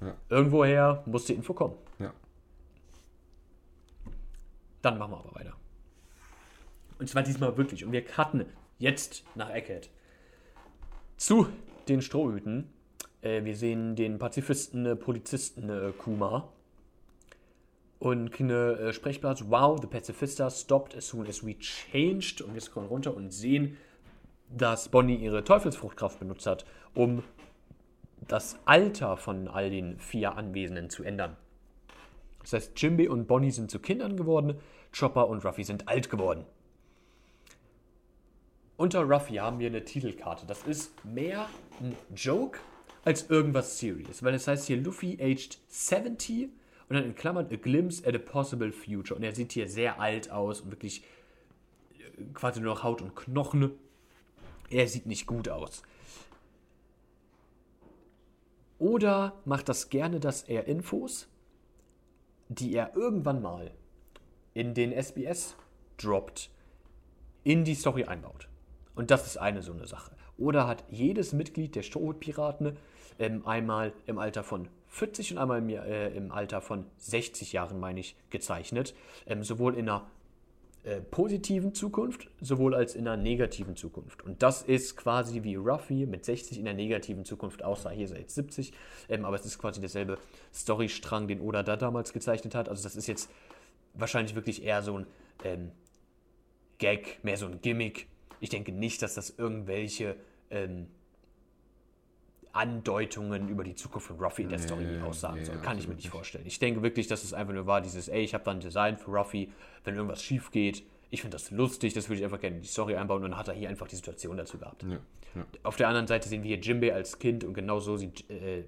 Ja.
irgendwoher muss die Info kommen.
Ja.
Dann machen wir aber weiter. Und zwar diesmal wirklich. Und wir cutten jetzt nach Eckhead. Zu den Strohhüten. Äh, wir sehen den Pazifisten, äh, Polizisten äh, Kuma. Und kriegen eine äh, Sprechblase. Wow, the Pacifista stopped as soon as we changed. Und wir scrollen runter und sehen, dass Bonnie ihre Teufelsfruchtkraft benutzt hat, um das Alter von all den vier Anwesenden zu ändern. Das heißt, Jimby und Bonnie sind zu Kindern geworden, Chopper und Ruffy sind alt geworden. Unter Ruffy haben wir eine Titelkarte. Das ist mehr ein Joke als irgendwas serious, weil es heißt hier Luffy aged 70 und dann in Klammern a glimpse at a possible future. Und er sieht hier sehr alt aus und wirklich äh, quasi nur noch Haut und Knochen. Er sieht nicht gut aus. Oder macht das gerne, dass er Infos, die er irgendwann mal in den SBS droppt, in die Story einbaut. Und das ist eine so eine Sache. Oder hat jedes Mitglied der Strohhutpiraten ähm, einmal im Alter von 40 und einmal im, äh, im Alter von 60 Jahren, meine ich, gezeichnet. Ähm, sowohl in einer äh, positiven Zukunft, sowohl als in einer negativen Zukunft. Und das ist quasi wie Ruffy mit 60 in der negativen Zukunft aussah. Hier ist er jetzt 70, ähm, aber es ist quasi derselbe Storystrang, den Oda da damals gezeichnet hat. Also das ist jetzt wahrscheinlich wirklich eher so ein ähm, Gag, mehr so ein Gimmick. Ich denke nicht, dass das irgendwelche ähm, Andeutungen über die Zukunft von Ruffy in der
Nee,
Story aussagen
nee,
soll. Kann ich mir nicht vorstellen. Ich denke wirklich, dass es einfach nur war, dieses, ey, ich habe da ein Design für Ruffy, wenn irgendwas schief geht. Ich finde das lustig, das würde ich einfach gerne in die Story einbauen und dann hat er hier einfach die Situation dazu gehabt.
Ja, ja.
Auf der anderen Seite sehen wir hier Jimbei als Kind und genau so sieht, äh,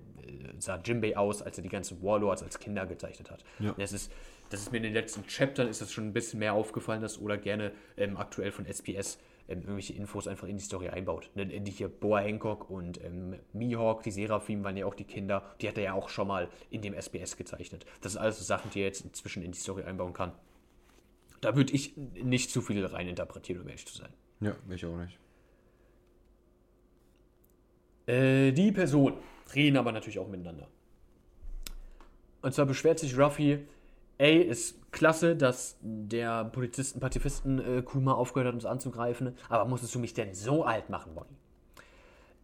sah Jimbei aus, als er die ganzen Warlords als Kinder gezeichnet hat.
Ja.
Das, ist, das ist mir in den letzten Chaptern ist das schon ein bisschen mehr aufgefallen, dass Oda gerne ähm, aktuell von SPS ähm, irgendwelche Infos einfach in die Story einbaut. Ne, Die hier Boa Hancock und ähm, Mihawk, die Seraphim waren ja auch die Kinder, die hat er ja auch schon mal in dem SPS gezeichnet. Das sind alles so Sachen, die er jetzt inzwischen in die Story einbauen kann. Da würde ich nicht zu viel reininterpretieren, um ehrlich zu sein.
Ja, ich auch nicht.
Äh, die Personen reden aber natürlich auch miteinander. Und zwar beschwert sich Ruffy, ey, ist klasse, dass der Polizisten, Pazifisten äh, Kuma aufgehört hat, uns anzugreifen, aber musstest du mich denn so alt machen, Bonnie?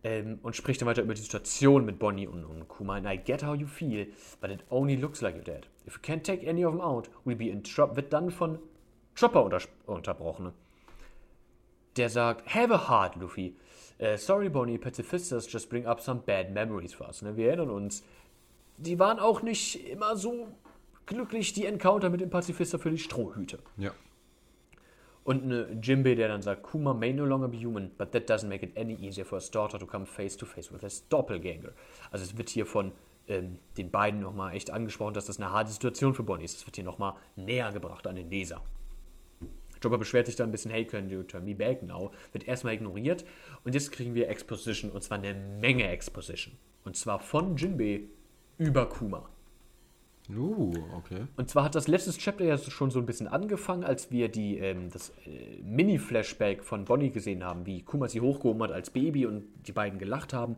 Ähm, und spricht dann weiter über die Situation mit Bonnie und, und Kuma. And I get how you feel, but it only looks like you're dead. If you can't take any of them out, we'll be in trouble. Wird dann von Chopper unter unterbrochen. Der sagt, have a heart, Luffy. Uh, sorry, Bonnie, Pacifistas just bring up some bad memories for us. Ne? Wir erinnern uns, die waren auch nicht immer so glücklich, die Encounter mit dem Pazifister für die Strohhüte.
Ja.
Und eine Jimbei, der dann sagt, Kuma may no longer be human, but that doesn't make it any easier for his daughter to come face to face with his doppelganger. Also es wird hier von ähm, den beiden nochmal echt angesprochen, dass das eine harte Situation für Bonnie ist. Es wird hier nochmal näher gebracht an den Leser. Chopper beschwert sich dann ein bisschen, hey, können you turn me back now? Wird erstmal ignoriert. Und jetzt kriegen wir Exposition, und zwar eine Menge Exposition. Und zwar von Jinbei über Kuma.
Uh, okay.
Und zwar hat das letzte Chapter ja schon so ein bisschen angefangen, als wir die, ähm, das äh, Mini-Flashback von Bonnie gesehen haben, wie Kuma sie hochgehoben hat als Baby und die beiden gelacht haben.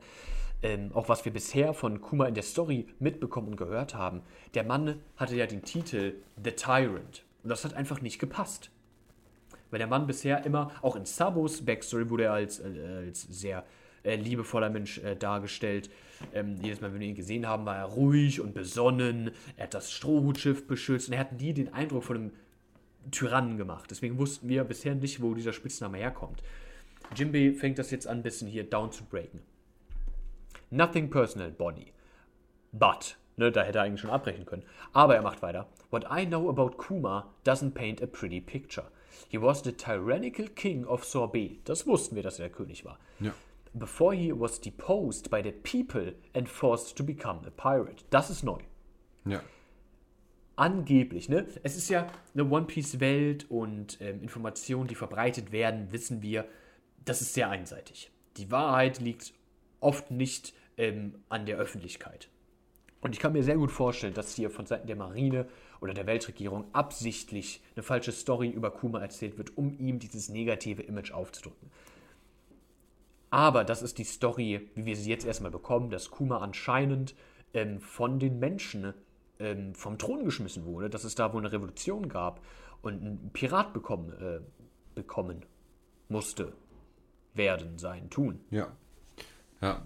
Ähm, auch was wir bisher von Kuma in der Story mitbekommen und gehört haben. Der Mann hatte ja den Titel The Tyrant. Und das hat einfach nicht gepasst. Weil der Mann bisher immer, auch in Sabos Backstory wurde er als, äh, als sehr äh, liebevoller Mensch äh, dargestellt. Ähm, jedes Mal, wenn wir ihn gesehen haben, war er ruhig und besonnen. Er hat das Strohhutschiff beschützt und er hat nie den Eindruck von einem Tyrannen gemacht. Deswegen wussten wir bisher nicht, wo dieser Spitzname herkommt. Jimbei fängt das jetzt an, ein bisschen hier down zu breaken. Nothing personal, Bonnie. But, ne, da hätte er eigentlich schon abbrechen können. Aber er macht weiter. What I know about Kuma doesn't paint a pretty picture. He was the tyrannical king of Sorbet. Das wussten wir, dass er der König war.
Ja.
Before he was deposed by the people and forced to become a pirate. Das ist neu.
Ja.
Angeblich, ne? Es ist ja eine One Piece Welt und ähm, Informationen, die verbreitet werden, wissen wir, das ist sehr einseitig. Die Wahrheit liegt oft nicht ähm, an der Öffentlichkeit. Und ich kann mir sehr gut vorstellen, dass hier von Seiten der Marine oder der Weltregierung absichtlich eine falsche Story über Kuma erzählt wird, um ihm dieses negative Image aufzudrücken. Aber das ist die Story, wie wir sie jetzt erstmal bekommen, dass Kuma anscheinend ähm, von den Menschen ähm, vom Thron geschmissen wurde, dass es da wohl eine Revolution gab und ein Pirat bekommen, äh, bekommen musste, werden, sein, tun.
Ja. Ja.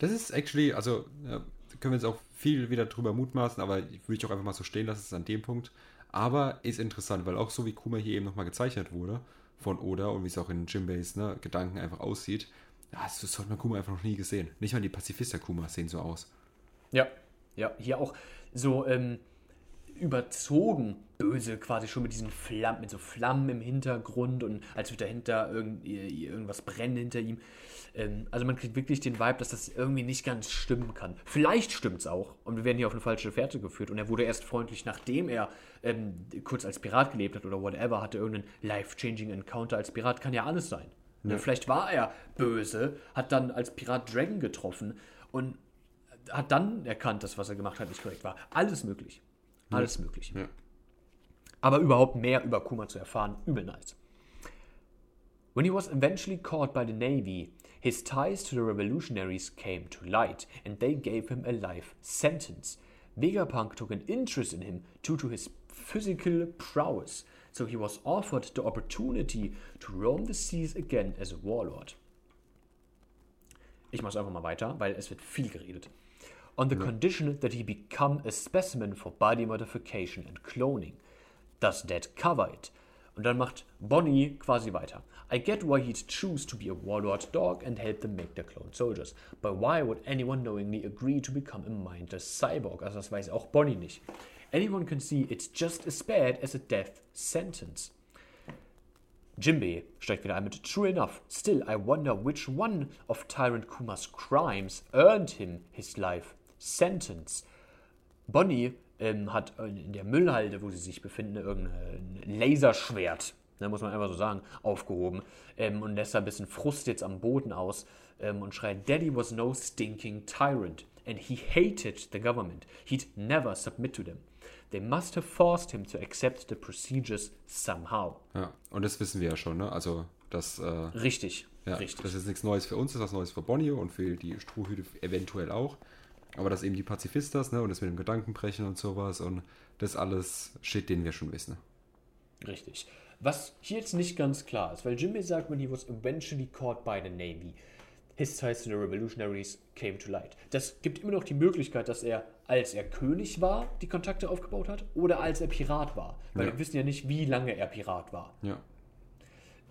Das ist actually, also ja, können wir jetzt auch viel wieder drüber mutmaßen, aber würde ich auch einfach mal so stehen lassen, ist an dem Punkt. Aber ist interessant, weil auch so wie Kuma hier eben nochmal gezeichnet wurde von Oda und wie es auch in Jimbeis ne, Gedanken einfach aussieht, das hat man Kuma einfach noch nie gesehen. Nicht mal die Pazifista Kumas sehen so aus.
Ja, ja, hier auch so ähm, überzogen böse, quasi schon mit diesen Flammen, mit so Flammen im Hintergrund und als würde dahinter irgend, irgendwas brennen hinter ihm. Ähm, also man kriegt wirklich den Vibe, dass das irgendwie nicht ganz stimmen kann. Vielleicht stimmt es auch und wir werden hier auf eine falsche Fährte geführt und er wurde erst freundlich, nachdem er ähm, kurz als Pirat gelebt hat oder whatever, hatte irgendeinen life-changing Encounter als Pirat, kann ja alles sein. Ne? Vielleicht war er böse, hat dann als Pirat Dragon getroffen und hat dann erkannt, dass was er gemacht hat nicht korrekt war. Alles möglich. Alles ja. möglich.
Ja.
Aber überhaupt mehr über Kuma zu erfahren, übel nice. When he was eventually caught by the Navy, his ties to the revolutionaries came to light, and they gave him a life sentence. Vegapunk took an interest in him due to his physical prowess, so he was offered the opportunity to roam the seas again as a warlord. Ich mach's einfach mal weiter, weil es wird viel geredet. On the ja. condition that he become a specimen for body modification and cloning. Does that cover it? Und dann macht Bonnie quasi weiter. I get why he'd choose to be a warlord dog and help them make their clone soldiers. But why would anyone knowingly agree to become a mindless cyborg? Also das weiß auch Bonnie nicht. Anyone can see it's just as bad as a death sentence. Jimbei steigt wieder ein mit True enough. Still, I wonder which one of Tyrant Kuma's crimes earned him his life sentence. Bonnie ähm, hat in der Müllhalde, wo sie sich befinden, irgendein Laserschwert, ne, muss man einfach so sagen, aufgehoben ähm, und lässt ein bisschen Frust jetzt am Boden aus ähm, und schreit, Daddy was no stinking tyrant and he hated the government. He'd never submit to them. They must have forced him to accept the procedures somehow.
Ja, und das wissen wir ja schon, ne? Also Das, äh,
Richtig,
ja,
richtig.
das ist nichts Neues für uns, das ist was Neues für Bonnie und für die Strohhüte eventuell auch. Aber das eben die Pazifistas, ne, und das mit dem Gedankenbrechen und sowas und das alles Shit, den wir schon wissen.
Richtig. Was hier jetzt nicht ganz klar ist, weil Jimmy sagt, when he was eventually caught by the Navy, his ties to the revolutionaries came to light. Das gibt immer noch die Möglichkeit, dass er, als er König war, die Kontakte aufgebaut hat oder als er Pirat war. Weil
Ja.
wir wissen ja nicht, wie lange er Pirat war.
Ja.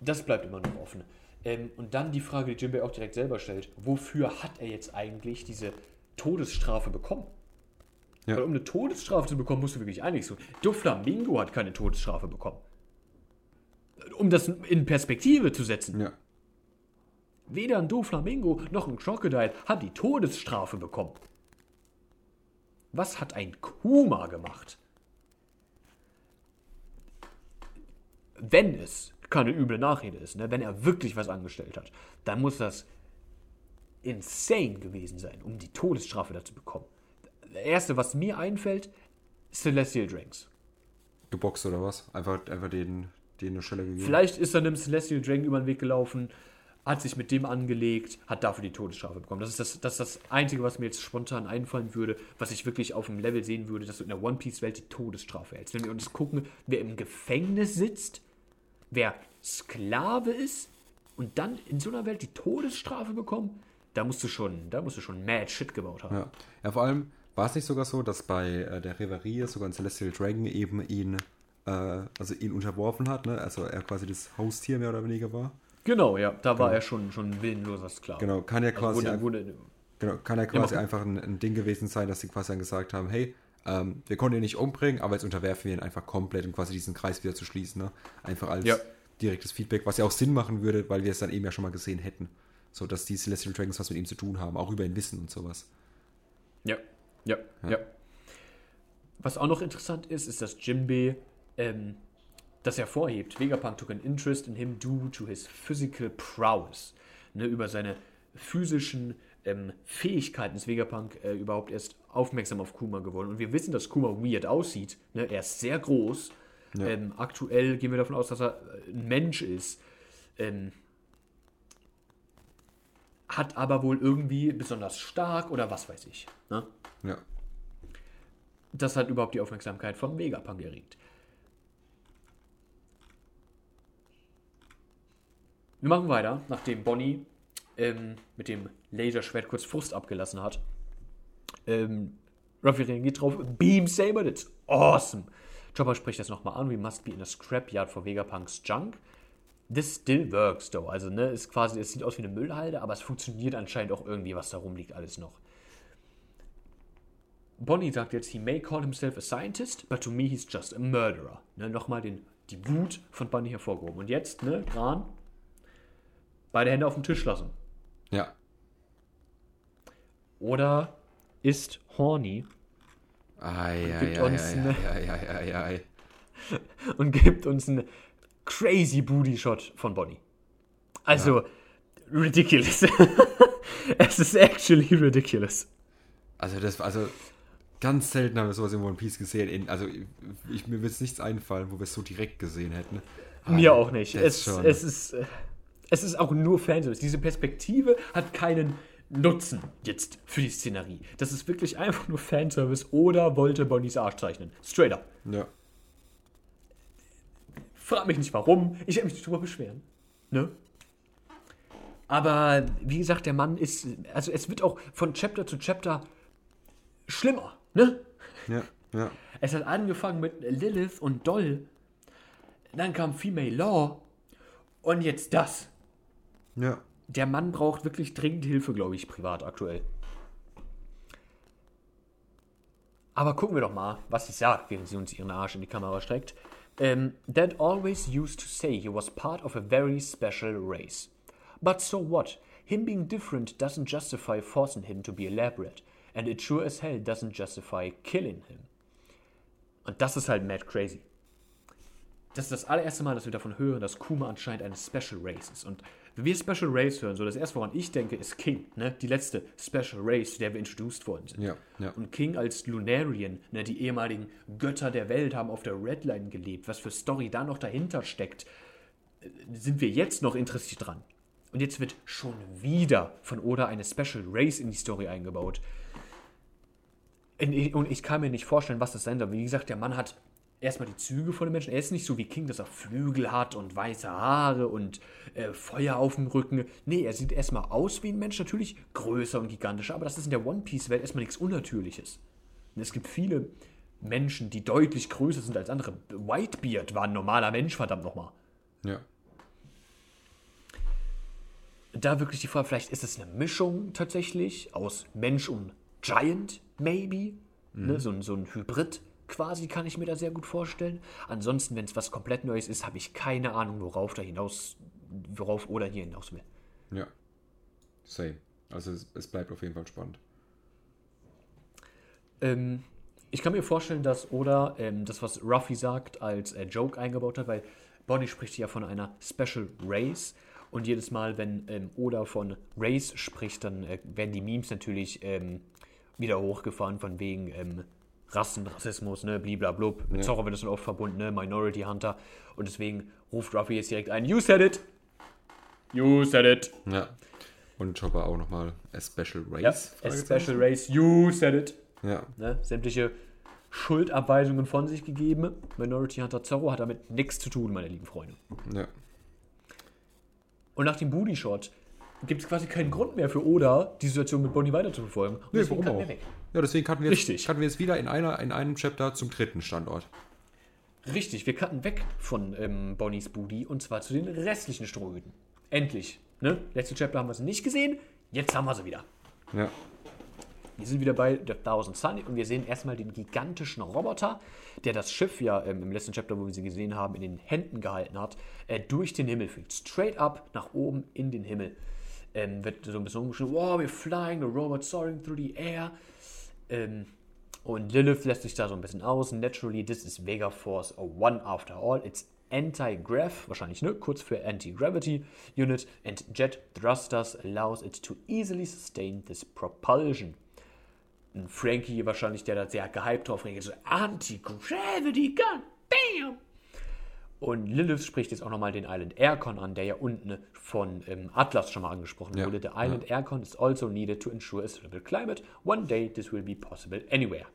Das bleibt immer noch offen. Ähm, und dann die Frage, die Jimmy auch direkt selber stellt: Wofür hat er jetzt eigentlich diese Todesstrafe bekommen?
Ja.
Weil um eine Todesstrafe zu bekommen, musst du wirklich einiges tun. Doflamingo hat keine Todesstrafe bekommen. Um das in Perspektive zu setzen.
Ja.
Weder ein Doflamingo noch ein Crocodile hat die Todesstrafe bekommen. Was hat ein Kuma gemacht? Wenn es keine üble Nachrede ist, ne? wenn er wirklich was angestellt hat, dann muss das insane gewesen sein, um die Todesstrafe dazu bekommen. Das erste, was mir einfällt, Celestial Drinks.
Geboxt oder was? Einfach, einfach den, den eine Stelle gegeben.
Vielleicht ist er einem Celestial Dragon über den Weg gelaufen, hat sich mit dem angelegt, hat dafür die Todesstrafe bekommen. Das ist das, das, ist das Einzige, was mir jetzt spontan einfallen würde, was ich wirklich auf dem Level sehen würde, dass du in der One Piece-Welt die Todesstrafe hältst. Wenn wir uns gucken, wer im Gefängnis sitzt, wer Sklave ist und dann in so einer Welt die Todesstrafe bekommen, da musst du schon, da musst du schon mad shit gebaut haben.
Ja. ja, vor allem war es nicht sogar so, dass bei äh, der Reverie sogar ein Celestial Dragon eben ihn, äh, also ihn unterworfen hat, ne? Also er quasi das Haustier mehr oder weniger war.
Genau, ja, da war er schon, schon ein willenloser Sklave.
Genau, kann ja quasi,
Wurde,
ein-
wurde,
genau, kann ja quasi einfach ein, ein Ding gewesen sein, dass sie quasi dann gesagt haben, hey, ähm, wir konnten ihn nicht umbringen, aber jetzt unterwerfen wir ihn einfach komplett, um quasi diesen Kreis wieder zu schließen, ne? Einfach als
Ja.
direktes Feedback, was ja auch Sinn machen würde, weil wir es dann eben ja schon mal gesehen hätten. So, dass die Celestial Dragons was mit ihm zu tun haben, auch über ihn wissen und sowas.
Ja, ja, ja. Was auch noch interessant ist, ist, dass Jinbei ähm, das hervorhebt. Vegapunk took an interest in him due to his physical prowess. Ne, über seine physischen ähm, Fähigkeiten ist Vegapunk äh, überhaupt erst aufmerksam auf Kuma geworden. Und wir wissen, dass Kuma weird aussieht. Ne? Er ist sehr groß. Ähm, aktuell gehen wir davon aus, dass er äh, ein Mensch ist. Ähm, hat aber wohl irgendwie besonders stark oder was weiß ich. Ne?
Ja.
Das hat überhaupt die Aufmerksamkeit von Vegapunk erregt. Wir machen weiter, nachdem Bonnie ähm, mit dem Laserschwert kurz Frust abgelassen hat. Ähm, Ruffy reagiert drauf, Beam Saber, that's awesome. Chopper spricht das nochmal an, we must be in a scrapyard for Vegapunks Junk. This still works, though. Also, ne, ist quasi, es sieht aus wie eine Müllhalde, aber es funktioniert anscheinend auch irgendwie, was da rumliegt, alles noch. Bonnie sagt jetzt, he may call himself a scientist, but to me he's just a murderer. Ne, Nochmal den, die Wut von Bonnie hervorgehoben. Und jetzt, ne, Gran, beide Hände auf den Tisch lassen.
Ja.
Oder ist horny
Ei, ei,
gibt
ei,
uns
ei,
eine-
ei, ei, ei, ei, ei.
und gibt uns einen crazy Booty Shot von Bonnie. Also, ridiculous. (laughs) es ist actually ridiculous.
Also das also ganz selten haben wir sowas in One Piece gesehen. Also ich, mir wird nichts einfallen, wo wir es so direkt gesehen hätten.
Mir
Aber
auch nicht. Es, es, ist, äh, es ist auch nur Fanservice. Diese Perspektive hat keinen Nutzen jetzt für die Szenerie. Das ist wirklich einfach nur Fanservice oder wollte Bonnies Arsch zeichnen. Straight up.
ja.
Frag mich nicht warum. Ich werde mich nicht drüber beschweren. Ne? Aber wie gesagt, der Mann ist. Also es wird auch von Chapter zu Chapter schlimmer. Ne?
Ja, ja.
Es hat angefangen mit Lilith und Doll. Dann kam Female Law. Und jetzt das.
Ja.
Der Mann braucht wirklich dringend Hilfe, glaube ich, privat aktuell. Aber gucken wir doch mal, was sie sagt, während sie uns ihren Arsch in die Kamera streckt. Ähm, Dad always used to say he was part of a very special race. But so what? Him being different doesn't justify forcing him to be elaborate. And it sure as hell doesn't justify killing him. Und das ist halt mad crazy. Das ist das allererste Mal, dass wir davon hören, dass Kuma anscheinend eine Special Race ist. Und wenn wir Special Race hören, so das erste, woran ich denke, ist King, ne? Die letzte Special Race, der wir introduced worden sind.
Ja, ja.
Und King als Lunarian, ne, die ehemaligen Götter der Welt haben auf der Redline gelebt. Was für Story da noch dahinter steckt, sind wir jetzt noch interessiert dran. Und jetzt wird schon wieder von Oda eine Special Race in die Story eingebaut. Und ich kann mir nicht vorstellen, was das sein soll. Wie gesagt, der Mann hat erstmal die Züge von dem Menschen. Er ist nicht so wie King, dass er Flügel hat und weiße Haare und äh, Feuer auf dem Rücken. Nee, er sieht erstmal aus wie ein Mensch, natürlich größer und gigantischer, aber das ist in der One Piece-Welt erstmal nichts Unnatürliches. Und es gibt viele Menschen, die deutlich größer sind als andere. Whitebeard war ein normaler Mensch, verdammt nochmal.
Ja.
Da wirklich die Frage, vielleicht ist es eine Mischung tatsächlich aus Mensch und Giant, maybe. Mhm. Ne, so, so ein Hybrid quasi, kann ich mir da sehr gut vorstellen. Ansonsten, wenn es was komplett Neues ist, habe ich keine Ahnung, worauf da hinaus, worauf oder hier hinaus will.
Ja. Same. Also es, es bleibt auf jeden Fall spannend.
Ähm, ich kann mir vorstellen, dass Oda ähm, das, was Ruffy sagt, als äh, Joke eingebaut hat, weil Bonnie spricht ja von einer Special Race. Und jedes Mal, wenn ähm, Oda von Race spricht, dann äh, werden die Memes natürlich ähm, wieder hochgefahren, von wegen Rassen, Rassismus, ne, bliblablub. Mit ja. Zorro wird das dann oft verbunden, ne, Minority Hunter. Und deswegen ruft Ruffy jetzt direkt ein, You said it! You said it!
Ja. Und Chopper auch nochmal a Special Race.
Ja, a Special Race, you said it!
Ja.
Ne, sämtliche Schuldabweisungen von sich gegeben. Minority Hunter Zorro hat damit nichts zu tun, meine lieben Freunde.
Ja.
Und nach dem Booty Shot gibt es quasi keinen Grund mehr für Oda, die Situation mit Bonnie weiter zu verfolgen. Und
nee, warum auch? Ja, deswegen cutten wir, jetzt, cutten wir jetzt wieder in, einer, in einem Chapter zum dritten Standort.
Richtig, wir cutten weg von ähm, Bonnies Booty und zwar zu den restlichen Strohhüten. Endlich. Ne? Letzte Chapter haben wir sie nicht gesehen, jetzt haben wir sie wieder.
Ja.
Wir sind wieder bei The Thousand Sun und wir sehen erstmal den gigantischen Roboter, der das Schiff ja ähm, im letzten Chapter, wo wir sie gesehen haben, in den Händen gehalten hat, äh, durch den Himmel fliegt. Straight up nach oben in den Himmel ähm, wird so ein bisschen umgeschrieben, wow, we're flying, the robot soaring through the air. Ähm, und Lilith lässt sich da so ein bisschen aus. Naturally, this is Vega Force One after all. It's Anti-Grav, wahrscheinlich, ne? Kurz für Anti-Gravity Unit. And Jet Thrusters allows it to easily sustain this propulsion. Und Frankie wahrscheinlich, der da sehr gehypt drauf reagiert, so Anti-Gravity Gun, bam! Und Lilith spricht jetzt auch nochmal den Island Aircon an, der ja unten von ähm, Atlas schon mal angesprochen ja. wurde. The Island ja. Aircon is also needed to ensure a stable climate. One day this will be possible anywhere.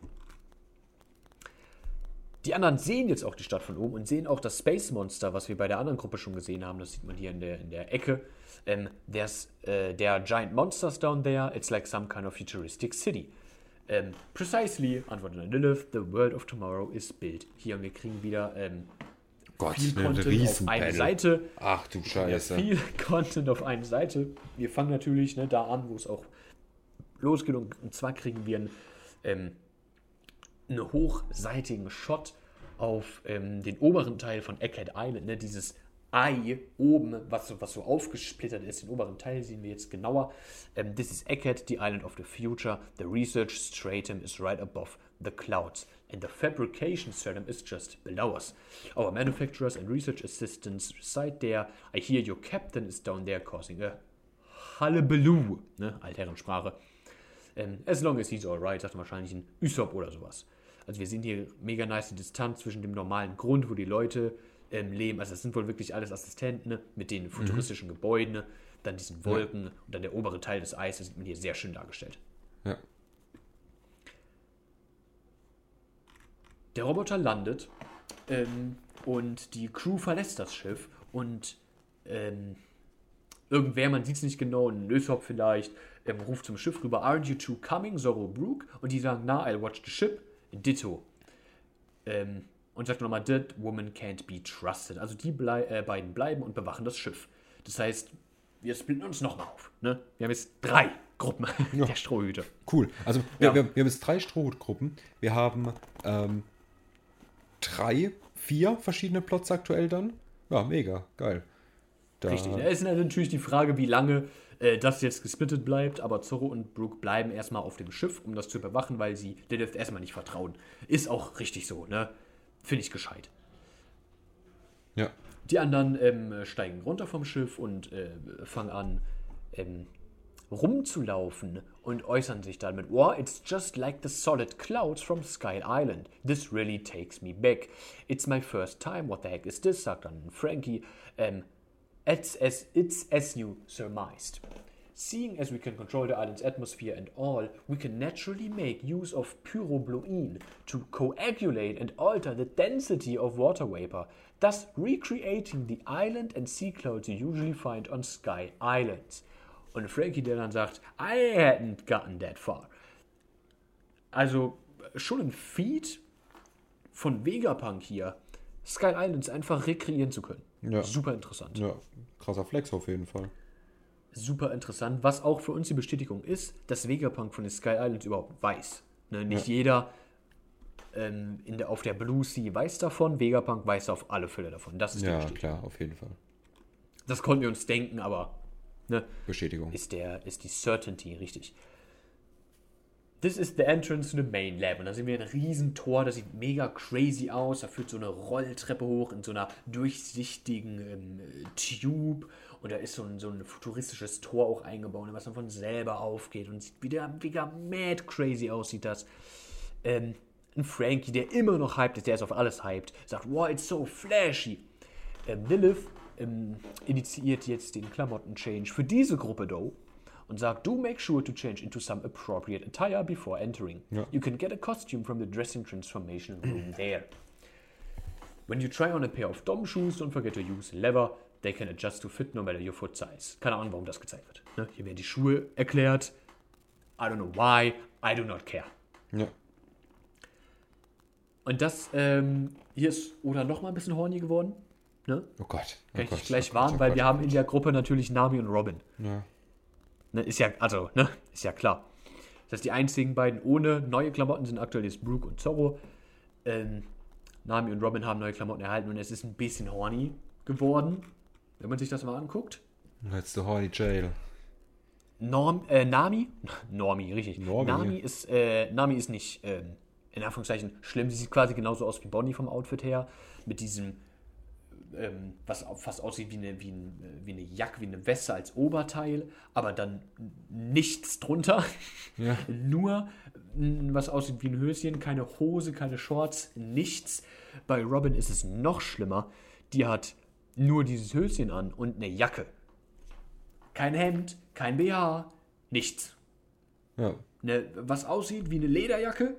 Die anderen sehen jetzt auch die Stadt von oben und sehen auch das Space Monster, was wir bei der anderen Gruppe schon gesehen haben. Das sieht man hier in der, in der Ecke. Um, there's, uh, there are giant monsters down there. It's like some kind of futuristic city. Um, precisely, antwortet Lilith, the world of tomorrow is built. Hier, und wir kriegen wieder um,
Gott, viel Content
auf eine Seite.
Ach du Scheiße.
viel (laughs) Content auf eine Seite. Wir fangen natürlich ne, da an, wo es auch losgeht. Und, und zwar kriegen wir einen, ähm, einen hochseitigen Shot auf ähm, den oberen Teil von Egghead Island. Ne, dieses Ei oben, was so, was so aufgesplittert ist. Den oberen Teil sehen wir jetzt genauer. Ähm, this is Egghead, the island of the future. The research stratum is right above the clouds and the fabrication stratum is just below us. Our manufacturers and research assistants reside there. I hear your captain is down there causing a hullabaloo, ne, Altherrensprache. Um, as long as he's alright, sagt er wahrscheinlich ein Usopp oder sowas. Also wir sehen hier mega nice Distanz zwischen dem normalen Grund, wo die Leute ähm, leben. Also das sind wohl wirklich alles Assistenten ne, mit den futuristischen mhm. Gebäuden, ne, dann diesen Wolken ja. und dann der obere Teil des Eises sieht man hier sehr schön dargestellt.
Ja.
Der Roboter landet ähm, und die Crew verlässt das Schiff und ähm, irgendwer, man sieht es nicht genau, ein Lysop vielleicht, ähm, ruft zum Schiff rüber, Aren't you two coming, Zorro Brook? Und die sagen, na, I'll watch the ship. Ditto. Ähm, und sagt nochmal, that woman can't be trusted. Also die blei äh, beiden bleiben und bewachen das Schiff. Das heißt, wir splitten uns nochmal auf. Ne? Wir haben jetzt drei Gruppen (laughs) ja. der Strohhüte.
Cool. Also wir, ja. wir, wir haben jetzt drei Strohhutgruppen. Wir haben ähm, drei, vier verschiedene Plots aktuell dann. Ja, mega, geil.
Da Richtig. Da ist natürlich die Frage, wie lange äh, das jetzt gesplittet bleibt, aber Zorro und Brooke bleiben erstmal auf dem Schiff, um das zu überwachen, weil sie Lilith erstmal nicht vertrauen. Ist auch richtig so, ne? Finde ich gescheit.
Ja.
Die anderen ähm, steigen runter vom Schiff und äh, fangen an, ähm, rumzulaufen und äußern sich dann mit, wow, it's just like the solid clouds from Sky Island. This really takes me back. It's my first time. What the heck is this? sagt dann Frankie. Ähm, It's as, it's as you surmised. Seeing as we can control the island's atmosphere and all, we can naturally make use of pyrobluene to coagulate and alter the density of water vapor, thus recreating the island and sea clouds you usually find on Sky Islands. Und Frankie, der dann sagt, I hadn't gotten that far. Also schon ein Feed von Vegapunk hier, Sky Islands einfach rekreieren zu können.
Ja.
Super interessant.
Ja, krasser Flex auf jeden Fall.
Super interessant, was auch für uns die Bestätigung ist, dass Vegapunk von den Sky Islands überhaupt weiß. Ne, nicht jeder ähm, in der, auf der Blue Sea weiß davon, Vegapunk weiß auf alle Fälle davon. Das ist
Ja, klar, auf jeden Fall.
Das konnten wir uns denken, aber ne,
Bestätigung.
ist, der, ist die Certainty richtig. This is the entrance to the main lab. Und da sehen wir ein Riesentor, das sieht mega crazy aus. Da führt so eine Rolltreppe hoch in so einer durchsichtigen ähm, Tube. Und da ist so ein, so ein futuristisches Tor auch eingebaut, was dann von selber aufgeht. Und sieht wieder mega mad crazy aus, sieht das. Ähm, ein Frankie, der immer noch hyped ist, der ist auf alles hyped, sagt, wow, it's so flashy. Ähm, Lilith ähm, initiiert jetzt den Klamotten-Change für diese Gruppe, though, und sagt, do make sure to change into some appropriate attire before entering.
Ja.
You can get a costume from the dressing transformation room there. When you try on a pair of Dom shoes, don't forget to use leather. They can adjust to fit no matter your foot size. Keine Ahnung, warum das gezeigt wird. Ne? Hier werden die Schuhe erklärt. I don't know why. I do not care.
Ja.
Und das ähm, hier ist Oda noch mal ein bisschen horny geworden. Ne?
Oh Gott. Oh
Kann
Gott,
ich gleich
oh Gott,
warnen,
oh
weil
Gott,
wir haben in
Gott.
der Gruppe natürlich Nami und Robin.
Ja.
Ne, ist ja, also, ne, ist ja klar. Das heißt, die einzigen beiden ohne neue Klamotten sind aktuell jetzt Brooke und Zorro. Ähm, Nami und Robin haben neue Klamotten erhalten und es ist ein bisschen horny geworden, wenn man sich das mal anguckt.
Let's the horny jail.
Norm, äh, Nami, (laughs) Normi, richtig.
Normi.
Nami ist, äh, Nami ist nicht, ähm, in Anführungszeichen, schlimm. Sie sieht quasi genauso aus wie Bonnie vom Outfit her. Mit diesem, ähm, was fast aussieht wie eine, wie, ein, wie eine Jacke, wie eine Weste als Oberteil, aber dann nichts drunter. (laughs)
Ja.
Nur was aussieht wie ein Höschen, keine Hose, keine Shorts, nichts. Bei Robin ist es noch schlimmer. Die hat nur dieses Höschen an und eine Jacke. Kein Hemd, kein BH, nichts.
Ja.
Ne, was aussieht wie eine Lederjacke.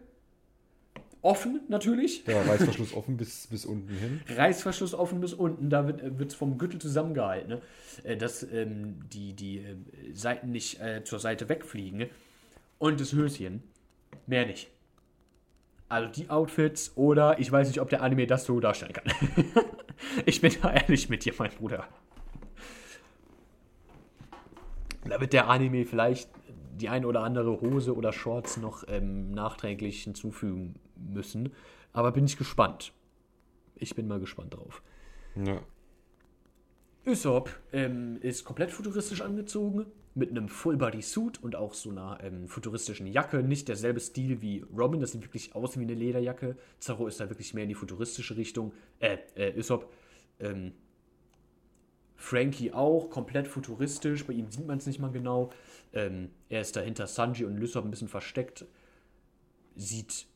Offen natürlich.
Der Reißverschluss (laughs) offen bis, bis unten hin.
Reißverschluss offen bis unten, da wird es vom Gürtel zusammengehalten, ne? Äh, dass ähm, die, die äh, Seiten nicht äh, zur Seite wegfliegen. Und das Höschen, mehr nicht. Also die Outfits oder ich weiß nicht, ob der Anime das so darstellen kann. (laughs) ich bin da ehrlich mit dir, mein Bruder. Da wird der Anime vielleicht die ein oder andere Hose oder Shorts noch ähm, nachträglich hinzufügen müssen. Aber bin ich gespannt. Ich bin mal gespannt drauf.
Ja.
Usopp ähm, ist komplett futuristisch angezogen, mit einem Full-Body-Suit und auch so einer ähm, futuristischen Jacke. Nicht derselbe Stil wie Robin, das sieht wirklich aus wie eine Lederjacke. Zorro ist da wirklich mehr in die futuristische Richtung. Äh, äh, Usopp. Ähm, Frankie auch, komplett futuristisch. Bei ihm sieht man es nicht mal genau. Ähm, er ist dahinter Sanji und Lysop ein bisschen versteckt. Sieht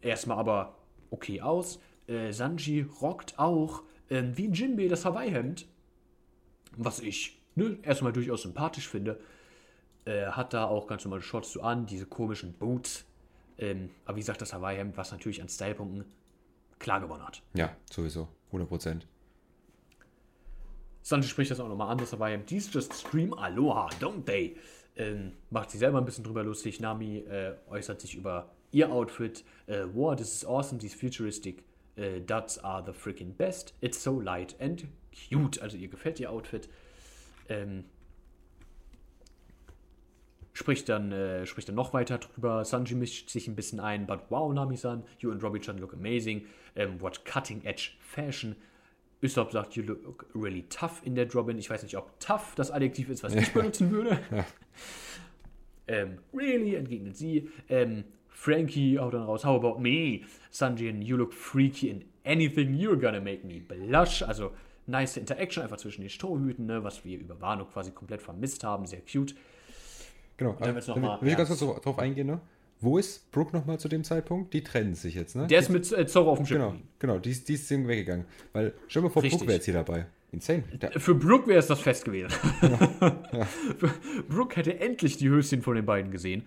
erstmal aber okay aus. Äh, Sanji rockt auch ähm, wie Jinbei das Hawaii-Hemd. Was ich ne, erstmal durchaus sympathisch finde. Äh, hat da auch ganz normale Shorts so an, diese komischen Boots. Ähm, aber wie gesagt, das Hawaii-Hemd, was natürlich an Stylepunkten klar gewonnen hat.
Ja, sowieso. 100 Prozent.
Sanji spricht das auch nochmal an, das Hawaii-Hemd. These just scream Aloha, don't they? Ähm, macht sich selber ein bisschen drüber lustig. Nami äh, äußert sich über ihr Outfit. Äh, wow, this is awesome. These futuristic äh, duds are the freaking best. It's so light and cute. Also ihr gefällt ihr Outfit. Ähm, spricht dann, äh, spricht dann noch weiter drüber. Sanji mischt sich ein bisschen ein. But wow, Nami-san, you and Robbie-chan look amazing. Ähm, what cutting-edge fashion. Usopp sagt, you look really tough in der Robin. Ich weiß nicht, ob tough das Adjektiv ist, was ich (laughs) benutzen würde. ähm, really, entgegnet sie. Ähm, Frankie haut dann raus, how about me? Sanjin, you look freaky in anything you're gonna make me blush. Also, nice Interaction einfach zwischen den Strohhüten, ne, was wir über Wano quasi komplett vermisst haben. Sehr cute.
Genau.
dann wird's noch
Also,
mal
will ich ganz kurz so drauf eingehen, ne? Wo ist Brooke nochmal zu dem Zeitpunkt? Die trennen sich jetzt, ne?
Der ist mit äh, Zorro auf dem Schiff.
Genau, genau, die ist, die ist irgendwie weggegangen. Weil, stell mal vor,
Richtig.
Brooke wäre jetzt hier dabei. Insane. Der,
Für Brooke wäre es das Fest gewesen. (laughs) (laughs) Brooke hätte endlich die Höschen von den beiden gesehen.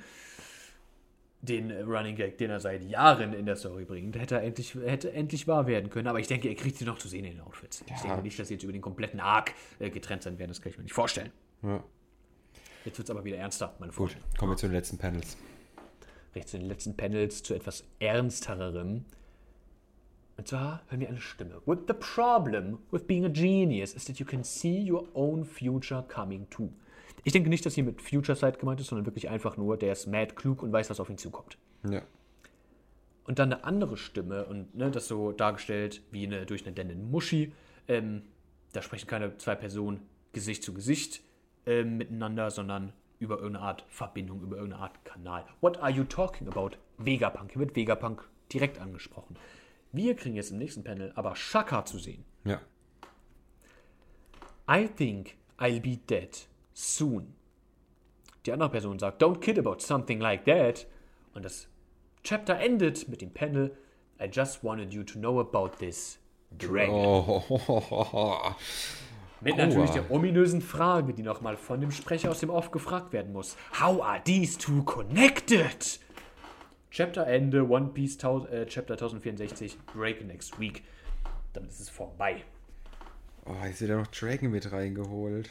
Den äh, Running Gag, den er seit Jahren in der Story bringt, hätte er endlich, hätte endlich wahr werden können. Aber ich denke, er kriegt sie noch zu sehen in den Outfits. Ich denke nicht, dass sie jetzt über den kompletten Arc äh, getrennt sein werden. Das kann ich mir nicht vorstellen.
ja.
Jetzt wird es aber wieder ernster, meine
Gut,
Freunde.
kommen wir zu den letzten Panels.
Rechts in den letzten Panels zu etwas ernstererem. Und zwar hören wir eine Stimme. With the problem with being a genius is that you can see your own future coming too. Ich denke nicht, dass hier mit Future Sight gemeint ist, sondern wirklich einfach nur, der ist mad klug und weiß, was auf ihn zukommt.
Ja.
Und dann eine andere Stimme und ne, das so dargestellt wie eine durch eine Dennen Muschi. Ähm, da sprechen keine zwei Personen Gesicht zu Gesicht ähm, miteinander, sondern über irgendeine Art Verbindung, über irgendeine Art Kanal. What are you talking about? Vegapunk. Hier wird Vegapunk direkt angesprochen. Wir kriegen jetzt im nächsten Panel aber Shaka zu sehen.
Ja.
I think I'll be dead soon. Die andere Person sagt, don't kid about something like that. Und das Chapter endet mit dem Panel, I just wanted you to know about this dragon.
Oh,
Mit natürlich der ominösen Frage, die nochmal von dem Sprecher aus dem Off gefragt werden muss. How are these two connected? Chapter Ende, One Piece äh, Chapter 1064, Break next week. Damit ist es vorbei.
oh, jetzt wird ja noch Dragon mit reingeholt.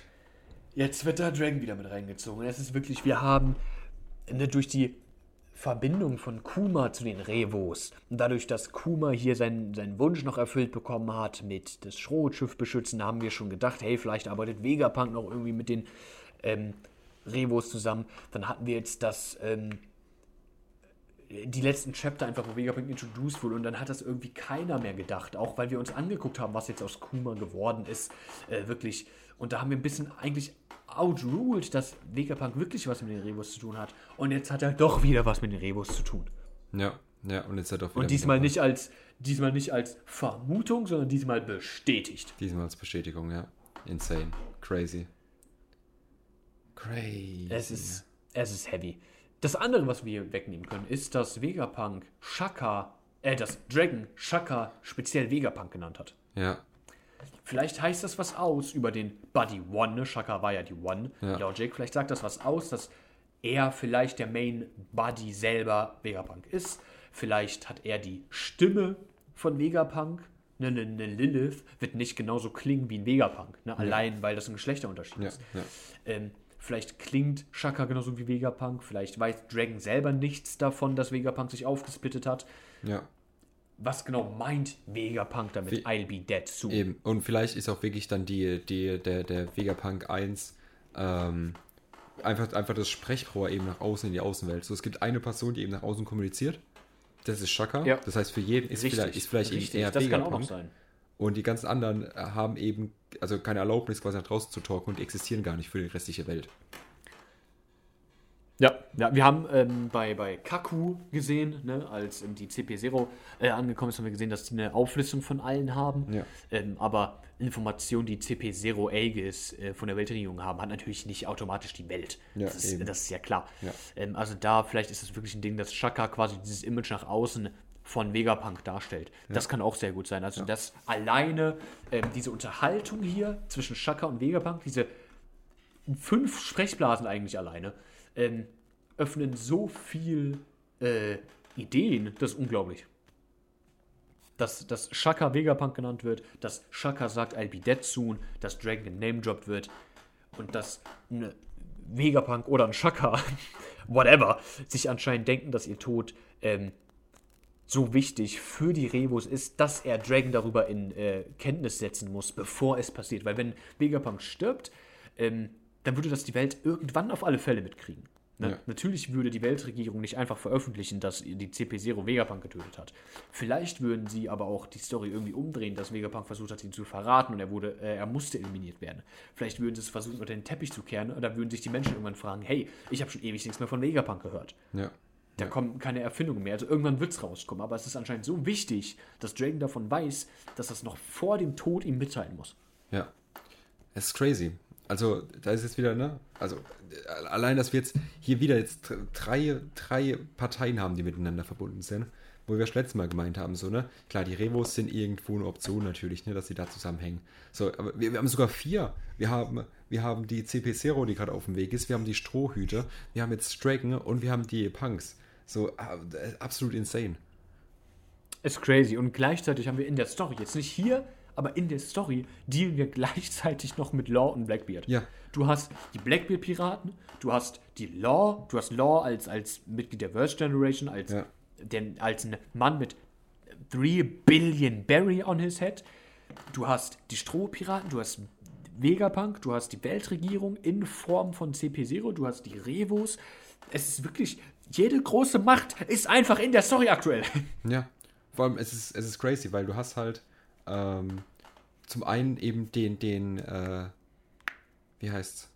Jetzt wird da Dragon wieder mit reingezogen. Es ist wirklich, wir haben ne, durch die Verbindung von Kuma zu den Revos und dadurch, dass Kuma hier seinen, seinen Wunsch noch erfüllt bekommen hat mit das Schrotschiff beschützen, haben wir schon gedacht, hey, vielleicht arbeitet Vegapunk noch irgendwie mit den ähm, Revos zusammen. Dann hatten wir jetzt das ähm, die letzten Chapter einfach, wo Vegapunk introduced wurde und dann hat das irgendwie keiner mehr gedacht, auch weil wir uns angeguckt haben, was jetzt aus Kuma geworden ist, äh, wirklich. Und da haben wir ein bisschen eigentlich outruled, dass Vegapunk wirklich was mit den Rebus zu tun hat. Und jetzt hat er doch wieder was mit den Rebus zu tun.
Ja, ja, und jetzt hat wieder.
Und diesmal nicht als, diesmal nicht als Vermutung, sondern diesmal bestätigt.
Diesmal als Bestätigung, ja. Insane. Crazy. Crazy.
Es ist, es ist heavy. Das andere, was wir wegnehmen können, ist, dass Vegapunk Shaka, äh, dass Dragon Shaka speziell Vegapunk genannt hat.
Ja,
Vielleicht heißt das was aus über den Buddy One, ne? Shaka war ja die One,
Ja.
Logic. Vielleicht sagt das was aus, dass er vielleicht der Main Buddy selber Vegapunk ist. Vielleicht hat er die Stimme von Vegapunk. Ne, ne, ne Lilith wird nicht genauso klingen wie ein Vegapunk. Ne? Allein, weil das ein Geschlechterunterschied
ja,
ist.
ja.
Ähm, vielleicht klingt Shaka genauso wie Vegapunk. Vielleicht weiß Dragon selber nichts davon, dass Vegapunk sich aufgesplittet hat.
Ja,
Was genau meint Vegapunk damit?
Wie-
I'll be dead soon.
eben. Und vielleicht ist auch wirklich dann die, die, der, der Vegapunk 1 ähm, einfach, einfach das Sprechrohr eben nach außen in die Außenwelt. So, es gibt eine Person, die eben nach außen kommuniziert. Das ist Shaka.
Ja.
Das heißt, für jeden ist vielleicht, ist vielleicht eben
Richtig,
eher
das kann auch noch
Vegapunk.
sein.
Und die ganzen anderen haben eben, also keine Erlaubnis, quasi nach draußen zu talken und existieren gar nicht für die restliche Welt.
Ja, ja wir haben ähm, bei, bei Kaku gesehen, ne, als ähm, die CP0 äh, angekommen ist, haben wir gesehen, dass die eine Auflistung von allen haben.
Ja.
Ähm, aber Informationen, die CP0 Aegis äh, von der Weltregierung haben, hat natürlich nicht automatisch die Welt.
Ja,
das, ist, das ist ja klar.
Ja.
Ähm, also da vielleicht ist es wirklich ein Ding, dass Shaka quasi dieses Image nach außen von Vegapunk darstellt. Das kann auch sehr gut sein. Also das alleine, ähm, diese Unterhaltung hier zwischen Shaka und Vegapunk, diese fünf Sprechblasen eigentlich alleine, ähm, öffnen so viel äh, Ideen, das ist unglaublich. Dass, dass Shaka Vegapunk genannt wird, dass Shaka sagt, I'll be dead soon, dass Dragon genamedropped wird und dass ein Vegapunk oder ein Shaka, (laughs) whatever, sich anscheinend denken, dass ihr Tod ähm, so wichtig für die Revos ist, dass er Dragon darüber in äh, Kenntnis setzen muss, bevor es passiert. Weil wenn Vegapunk stirbt, ähm, dann würde das die Welt irgendwann auf alle Fälle mitkriegen. Ne?
Ja.
Natürlich würde die Weltregierung nicht einfach veröffentlichen, dass die CP0 Vegapunk getötet hat. Vielleicht würden sie aber auch die Story irgendwie umdrehen, dass Vegapunk versucht hat, ihn zu verraten und er wurde, äh, er musste eliminiert werden. Vielleicht würden sie es versuchen, unter den Teppich zu kehren und dann würden sich die Menschen irgendwann fragen, hey, ich habe schon ewig nichts mehr von Vegapunk gehört.
Ja.
Da kommen keine Erfindungen mehr. Also irgendwann wird es rauskommen. Aber es ist anscheinend so wichtig, dass Dragon davon weiß, dass das noch vor dem Tod ihm mitteilen muss.
Ja. Es ist crazy. Also, da ist jetzt wieder, ne? Also, allein, dass wir jetzt hier wieder jetzt drei, drei Parteien haben, die miteinander verbunden sind, wo wir das letzte Mal gemeint haben, so, ne? Klar, die Revos sind irgendwo eine Option natürlich, ne, dass sie da zusammenhängen. So, aber wir, wir haben sogar vier. Wir haben, wir haben die CP Zero, die gerade auf dem Weg ist, wir haben die Strohhüte, wir haben jetzt Dragon und wir haben die Punks. So, äh, absolut insane.
Ist crazy. Und gleichzeitig haben wir in der Story, jetzt nicht hier, aber in der Story dealen wir (laughs) gleichzeitig noch mit Law und Blackbeard.
Ja.
Du hast die Blackbeard-Piraten, du hast die Law, du hast Law als, als Mitglied der Verse Generation, als,
Ja.
den, als ein Mann mit 3 Billion Berry on his head. Du hast die Strohpiraten, du hast Vegapunk, du hast die Weltregierung in Form von CP0, du hast die Revos. Es ist wirklich, jede große Macht ist einfach in der Story aktuell. (laughs)
Ja, vor allem es ist, es ist crazy, weil du hast halt ähm, zum einen eben den, den, äh, wie heißt's?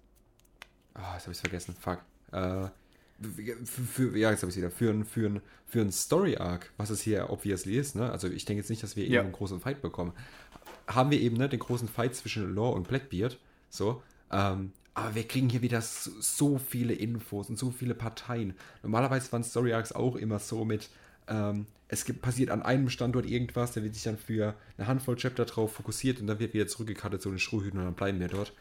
Ah, jetzt habe ich's vergessen, fuck. Äh, für, für, ja, jetzt habe ich wieder. Für ein, für, ein, für ein Story-Arc, was es hier obviously ist, ne? Also ich denke jetzt nicht, dass wir
Ja.
eben einen großen Fight bekommen. Haben wir eben, ne, den großen Fight zwischen Law und Blackbeard, so, ähm, aber wir kriegen hier wieder so, so viele Infos und so viele Parteien. Normalerweise waren Story Arcs auch immer so mit, ähm, es gibt, passiert an einem Standort irgendwas, da wird sich dann für eine Handvoll Chapter drauf fokussiert und dann wird wieder zurückgekartet zu den Strohhüten und dann bleiben wir dort.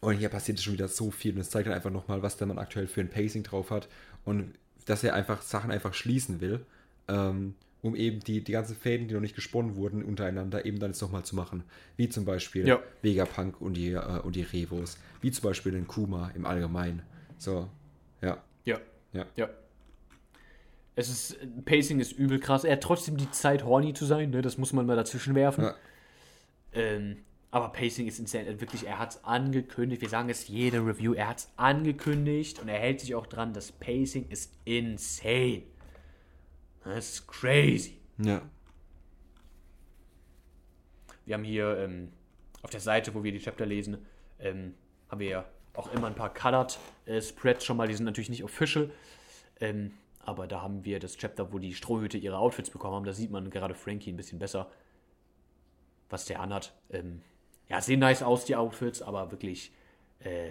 Und hier passiert schon wieder so viel und es zeigt dann einfach nochmal, was der Mann aktuell für ein Pacing drauf hat und dass er einfach Sachen einfach schließen will, ähm, um eben die, die ganzen Fäden, die noch nicht gesponnen wurden, untereinander eben dann jetzt nochmal zu machen. Wie zum Beispiel
Ja.
Vegapunk und die, äh, und die Revos. Wie zum Beispiel den Kuma im Allgemeinen. So, ja.
Ja.
Ja.
Ja. Es ist, Pacing ist übel krass. Er hat trotzdem die Zeit, horny zu sein, ne? das muss man mal dazwischen werfen.
Ja.
Ähm, aber Pacing ist insane. Wirklich, er hat es angekündigt. Wir sagen es jede Review. Er hat es angekündigt und er hält sich auch dran. Das Pacing ist insane. Das ist crazy.
Ja.
Wir haben hier ähm, auf der Seite, wo wir die Chapter lesen, ähm, haben wir ja auch immer ein paar Colored äh, Spreads schon mal. Die sind natürlich nicht official. Ähm, aber da haben wir das Chapter, wo die Strohhüte ihre Outfits bekommen haben. Da sieht man gerade Frankie ein bisschen besser, was der anhat. Ähm, ja, sehen nice aus, die Outfits, aber wirklich. Äh,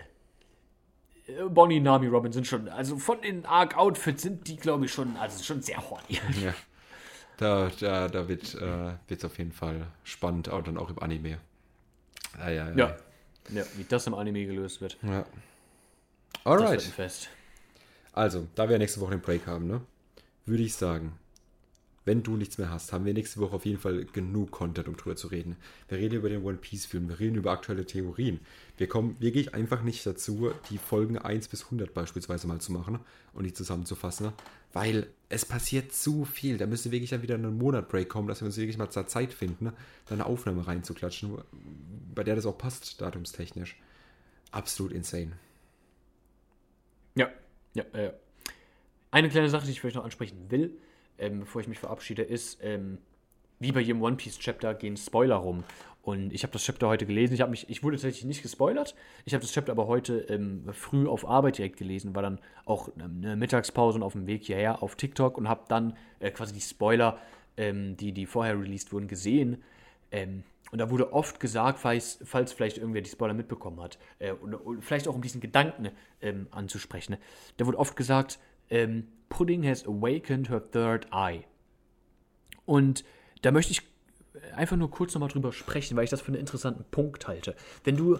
äh, Bonnie, Nami, Robin sind schon, also von den Arc-Outfits sind die, glaube ich, schon, also schon sehr horny.
Ja. Da, da, da wird es auf jeden Fall spannend, aber dann auch im Anime. Ah, ja, ja.
Ja. ja, wie das im Anime gelöst wird.
ja.
Das wird
Alright.
Fest.
Also, da wir nächste Woche den Break haben, ne, würde ich sagen, wenn du nichts mehr hast, haben wir nächste Woche auf jeden Fall genug Content, um drüber zu reden. Wir reden über den One Piece Film, wir reden über aktuelle Theorien. Wir kommen wirklich einfach nicht dazu, die Folgen 1 bis 100 beispielsweise mal zu machen und die zusammenzufassen, weil es passiert zu viel. Da müsste wirklich dann wieder einen Monat Break kommen, dass wir uns wirklich mal zur Zeit finden, da eine Aufnahme reinzuklatschen, bei der das auch passt, datumstechnisch. Absolut insane.
Ja, ja, ja. Eine kleine Sache, die ich vielleicht noch ansprechen will, ähm, bevor ich mich verabschiede, ist, ähm, wie bei jedem One Piece Chapter gehen Spoiler rum. Und ich habe das Chapter heute gelesen. Ich, mich, ich wurde tatsächlich nicht gespoilert. Ich habe das Chapter aber heute ähm, früh auf Arbeit direkt gelesen, war dann auch eine Mittagspause und auf dem Weg hierher auf TikTok und habe dann äh, quasi die Spoiler, ähm, die, die vorher released wurden, gesehen. Ähm, und da wurde oft gesagt, falls, falls vielleicht irgendwer die Spoiler mitbekommen hat, äh, und, und vielleicht auch um diesen Gedanken ähm, anzusprechen, da wurde oft gesagt, ähm, Pudding has awakened her third eye. Und da möchte ich einfach nur kurz nochmal drüber sprechen, weil ich das für einen interessanten Punkt halte. Wenn du,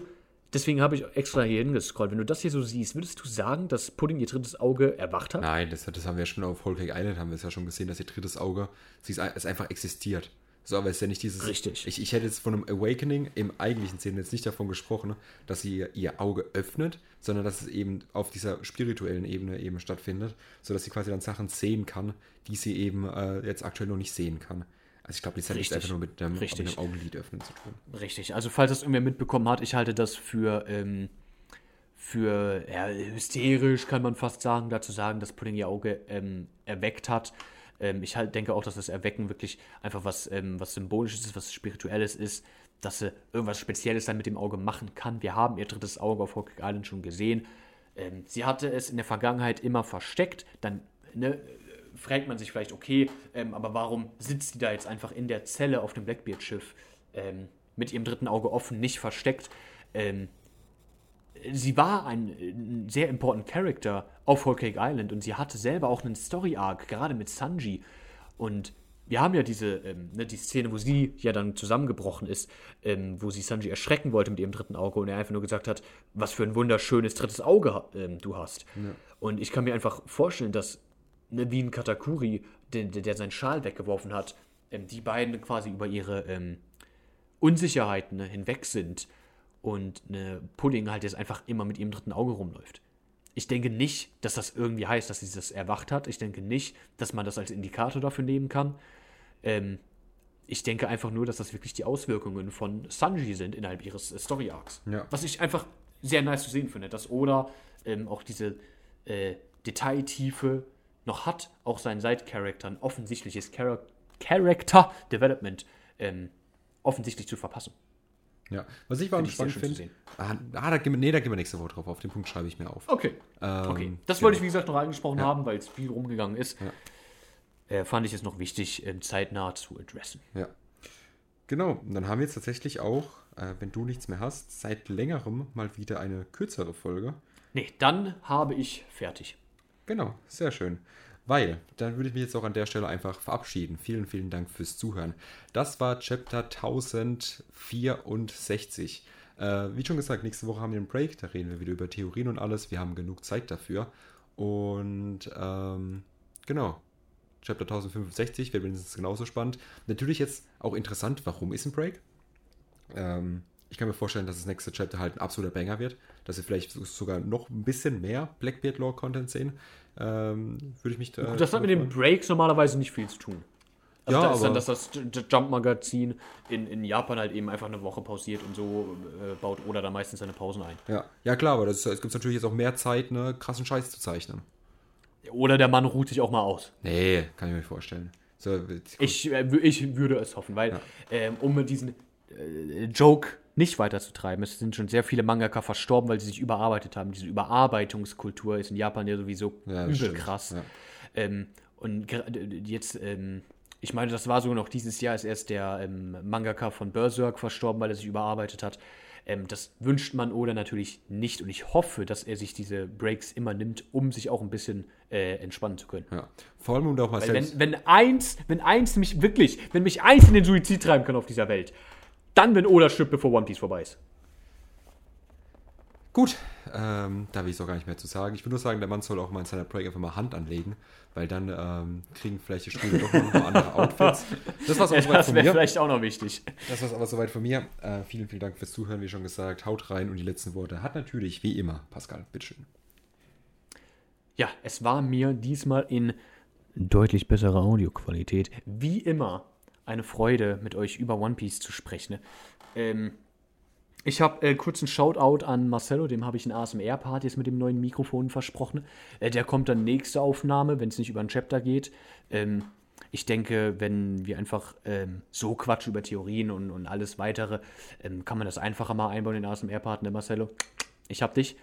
deswegen habe ich extra hier hingescrollt, wenn du das hier so siehst, würdest du sagen, dass Pudding ihr drittes Auge erwacht hat?
Nein, das, das haben wir ja schon auf Whole Cake Island, haben wir es ja schon gesehen, dass ihr drittes Auge, sie ist, es einfach existiert. So, aber es ist ja nicht dieses.
Richtig.
Ich, ich hätte jetzt von einem Awakening im eigentlichen Sinne jetzt nicht davon gesprochen, dass sie ihr, Auge öffnet, sondern dass es eben auf dieser spirituellen Ebene eben stattfindet, sodass sie quasi dann Sachen sehen kann, die sie eben äh, jetzt aktuell noch nicht sehen kann. Also ich glaube, das hat nichts einfach nur mit einem, mit einem Augenlid öffnen zu tun.
Richtig, also falls das irgendwer mitbekommen hat, ich halte das für, ähm, für ja, hysterisch, kann man fast sagen, dazu sagen, dass Pudding ihr Auge ähm, erweckt hat. Ähm, ich halt denke auch, dass das Erwecken wirklich einfach was, ähm, was Symbolisches ist, was Spirituelles ist, dass sie irgendwas Spezielles dann mit dem Auge machen kann. Wir haben ihr drittes Auge auf Hawkeye Island schon gesehen. Ähm, sie hatte es in der Vergangenheit immer versteckt, dann ne, fragt man sich vielleicht, okay, ähm, aber warum sitzt sie da jetzt einfach in der Zelle auf dem Blackbeard-Schiff ähm, mit ihrem dritten Auge offen, nicht versteckt? Sie war ein, ein sehr important Character auf Whole Cake Island und sie hatte selber auch einen Story-Arc, gerade mit Sanji. Und wir haben ja diese ähm, ne, die Szene, wo sie ja dann zusammengebrochen ist, ähm, wo sie Sanji erschrecken wollte mit ihrem dritten Auge und er einfach nur gesagt hat, was für ein wunderschönes drittes Auge ähm, du hast. Ja. Und ich kann mir einfach vorstellen, dass ne, wie ein Katakuri, der, der seinen Schal weggeworfen hat, ähm, die beiden quasi über ihre ähm, Unsicherheiten ne, hinweg sind und eine Pudding halt jetzt einfach immer mit ihrem dritten Auge rumläuft. Ich denke nicht, dass das irgendwie heißt, dass sie das erwacht hat. Ich denke nicht, dass man das als Indikator dafür nehmen kann. Ähm, ich denke einfach nur, dass das wirklich die Auswirkungen von Sanji sind innerhalb ihres äh, Story Arcs. Ja. Was ich einfach sehr nice zu sehen finde, dass Oda ähm, auch diese äh, Detailtiefe noch hat, auch seinen Side-Character ein offensichtliches Char Character Development ähm, offensichtlich zu verpassen.
Ja, was ich mal spannend finde. Ah, ah, da nee, da gehen wir nächste Woche drauf. Auf den Punkt schreibe ich mir auf.
Okay. Ähm, okay. Das genau. wollte ich, wie gesagt, noch angesprochen ja. haben, weil es viel rumgegangen ist. Ja. Äh, fand ich es noch wichtig, äh, zeitnah zu adressen.
Ja. Genau. Und dann haben wir jetzt tatsächlich auch, äh, wenn du nichts mehr hast, seit längerem mal wieder eine kürzere Folge.
Nee, dann habe ich fertig.
Genau, sehr schön. Weil, dann würde ich mich jetzt auch an der Stelle einfach verabschieden. Vielen, vielen Dank fürs Zuhören. Das war Chapter 1064. Äh, wie schon gesagt, nächste Woche haben wir einen Break. Da reden wir wieder über Theorien und alles. Wir haben genug Zeit dafür. Und ähm, genau. Chapter 1065 wird mindestens genauso spannend. Natürlich jetzt auch interessant, warum ist ein Break? Ähm, ich kann mir vorstellen, dass das nächste Chapter halt ein absoluter Banger wird, dass wir vielleicht sogar noch ein bisschen mehr Blackbeard Lore Content sehen. Ähm, würde ich mich da.
Das hat mit den Breaks normalerweise nicht viel zu tun. Also ja, da ist dann, dass das Jump-Magazin in, in Japan halt eben einfach eine Woche pausiert und so äh, baut oder da meistens seine Pausen ein.
Ja, ja klar, aber es gibt natürlich jetzt auch mehr Zeit, ne, krassen Scheiß zu zeichnen.
Oder der Mann ruht sich auch mal aus.
Nee, kann ich mir vorstellen. So,
ich, äh, ich würde es hoffen, weil ja. ähm, um mit diesen äh, Joke nicht weiterzutreiben. Es sind schon sehr viele Mangaka verstorben, weil sie sich überarbeitet haben. Diese Überarbeitungskultur ist in Japan ja sowieso ja, übel stimmt. krass. Ja. Ähm, und jetzt, ähm, ich meine, das war sogar noch dieses Jahr, ist erst der ähm, Mangaka von Berserk verstorben, weil er sich überarbeitet hat. Ähm, das wünscht man Oda natürlich nicht und ich hoffe, dass er sich diese Breaks immer nimmt, um sich auch ein bisschen äh, entspannen zu können.
Ja. Vor allem um auch mal
Weil selbst. Wenn, wenn eins, wenn eins mich wirklich, wenn mich eins in den Suizid treiben kann auf dieser Welt, dann, wenn Oda stirbt, bevor One Piece vorbei ist.
Gut, ähm, da will ich es auch gar nicht mehr zu sagen. Ich will nur sagen, der Mann soll auch mal in seiner Break einfach mal Hand anlegen, weil dann ähm, kriegen vielleicht die Spiele doch noch andere Outfits.
Das war's auch ja, soweit von mir. Das wäre vielleicht auch noch wichtig.
Das war's aber soweit von mir. Äh, vielen, vielen Dank fürs Zuhören, wie schon gesagt. Haut rein und die letzten Worte hat natürlich, wie immer, Pascal. Bitteschön.
Ja, es war mir diesmal in deutlich besserer Audioqualität, wie immer, eine Freude, mit euch über One Piece zu sprechen. Ähm, ich habe äh, kurz einen Shoutout an Marcelo, dem habe ich einen ASMR-Part jetzt mit dem neuen Mikrofon versprochen. Äh, der kommt dann nächste Aufnahme, wenn es nicht über ein Chapter geht. Ähm, ich denke, wenn wir einfach ähm, so quatschen über Theorien und, und alles weitere, ähm, kann man das einfacher mal einbauen in den ASMR-Part, ne Marcelo? Ich hab dich.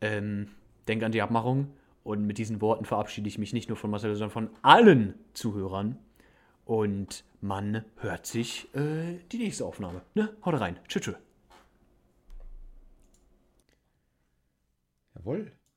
Ähm, denk an die Abmachung. Und mit diesen Worten verabschiede ich mich nicht nur von Marcelo, sondern von allen Zuhörern. Und man hört sich äh, die nächste Aufnahme. Ne? Haut rein. Tschüss.
Jawohl.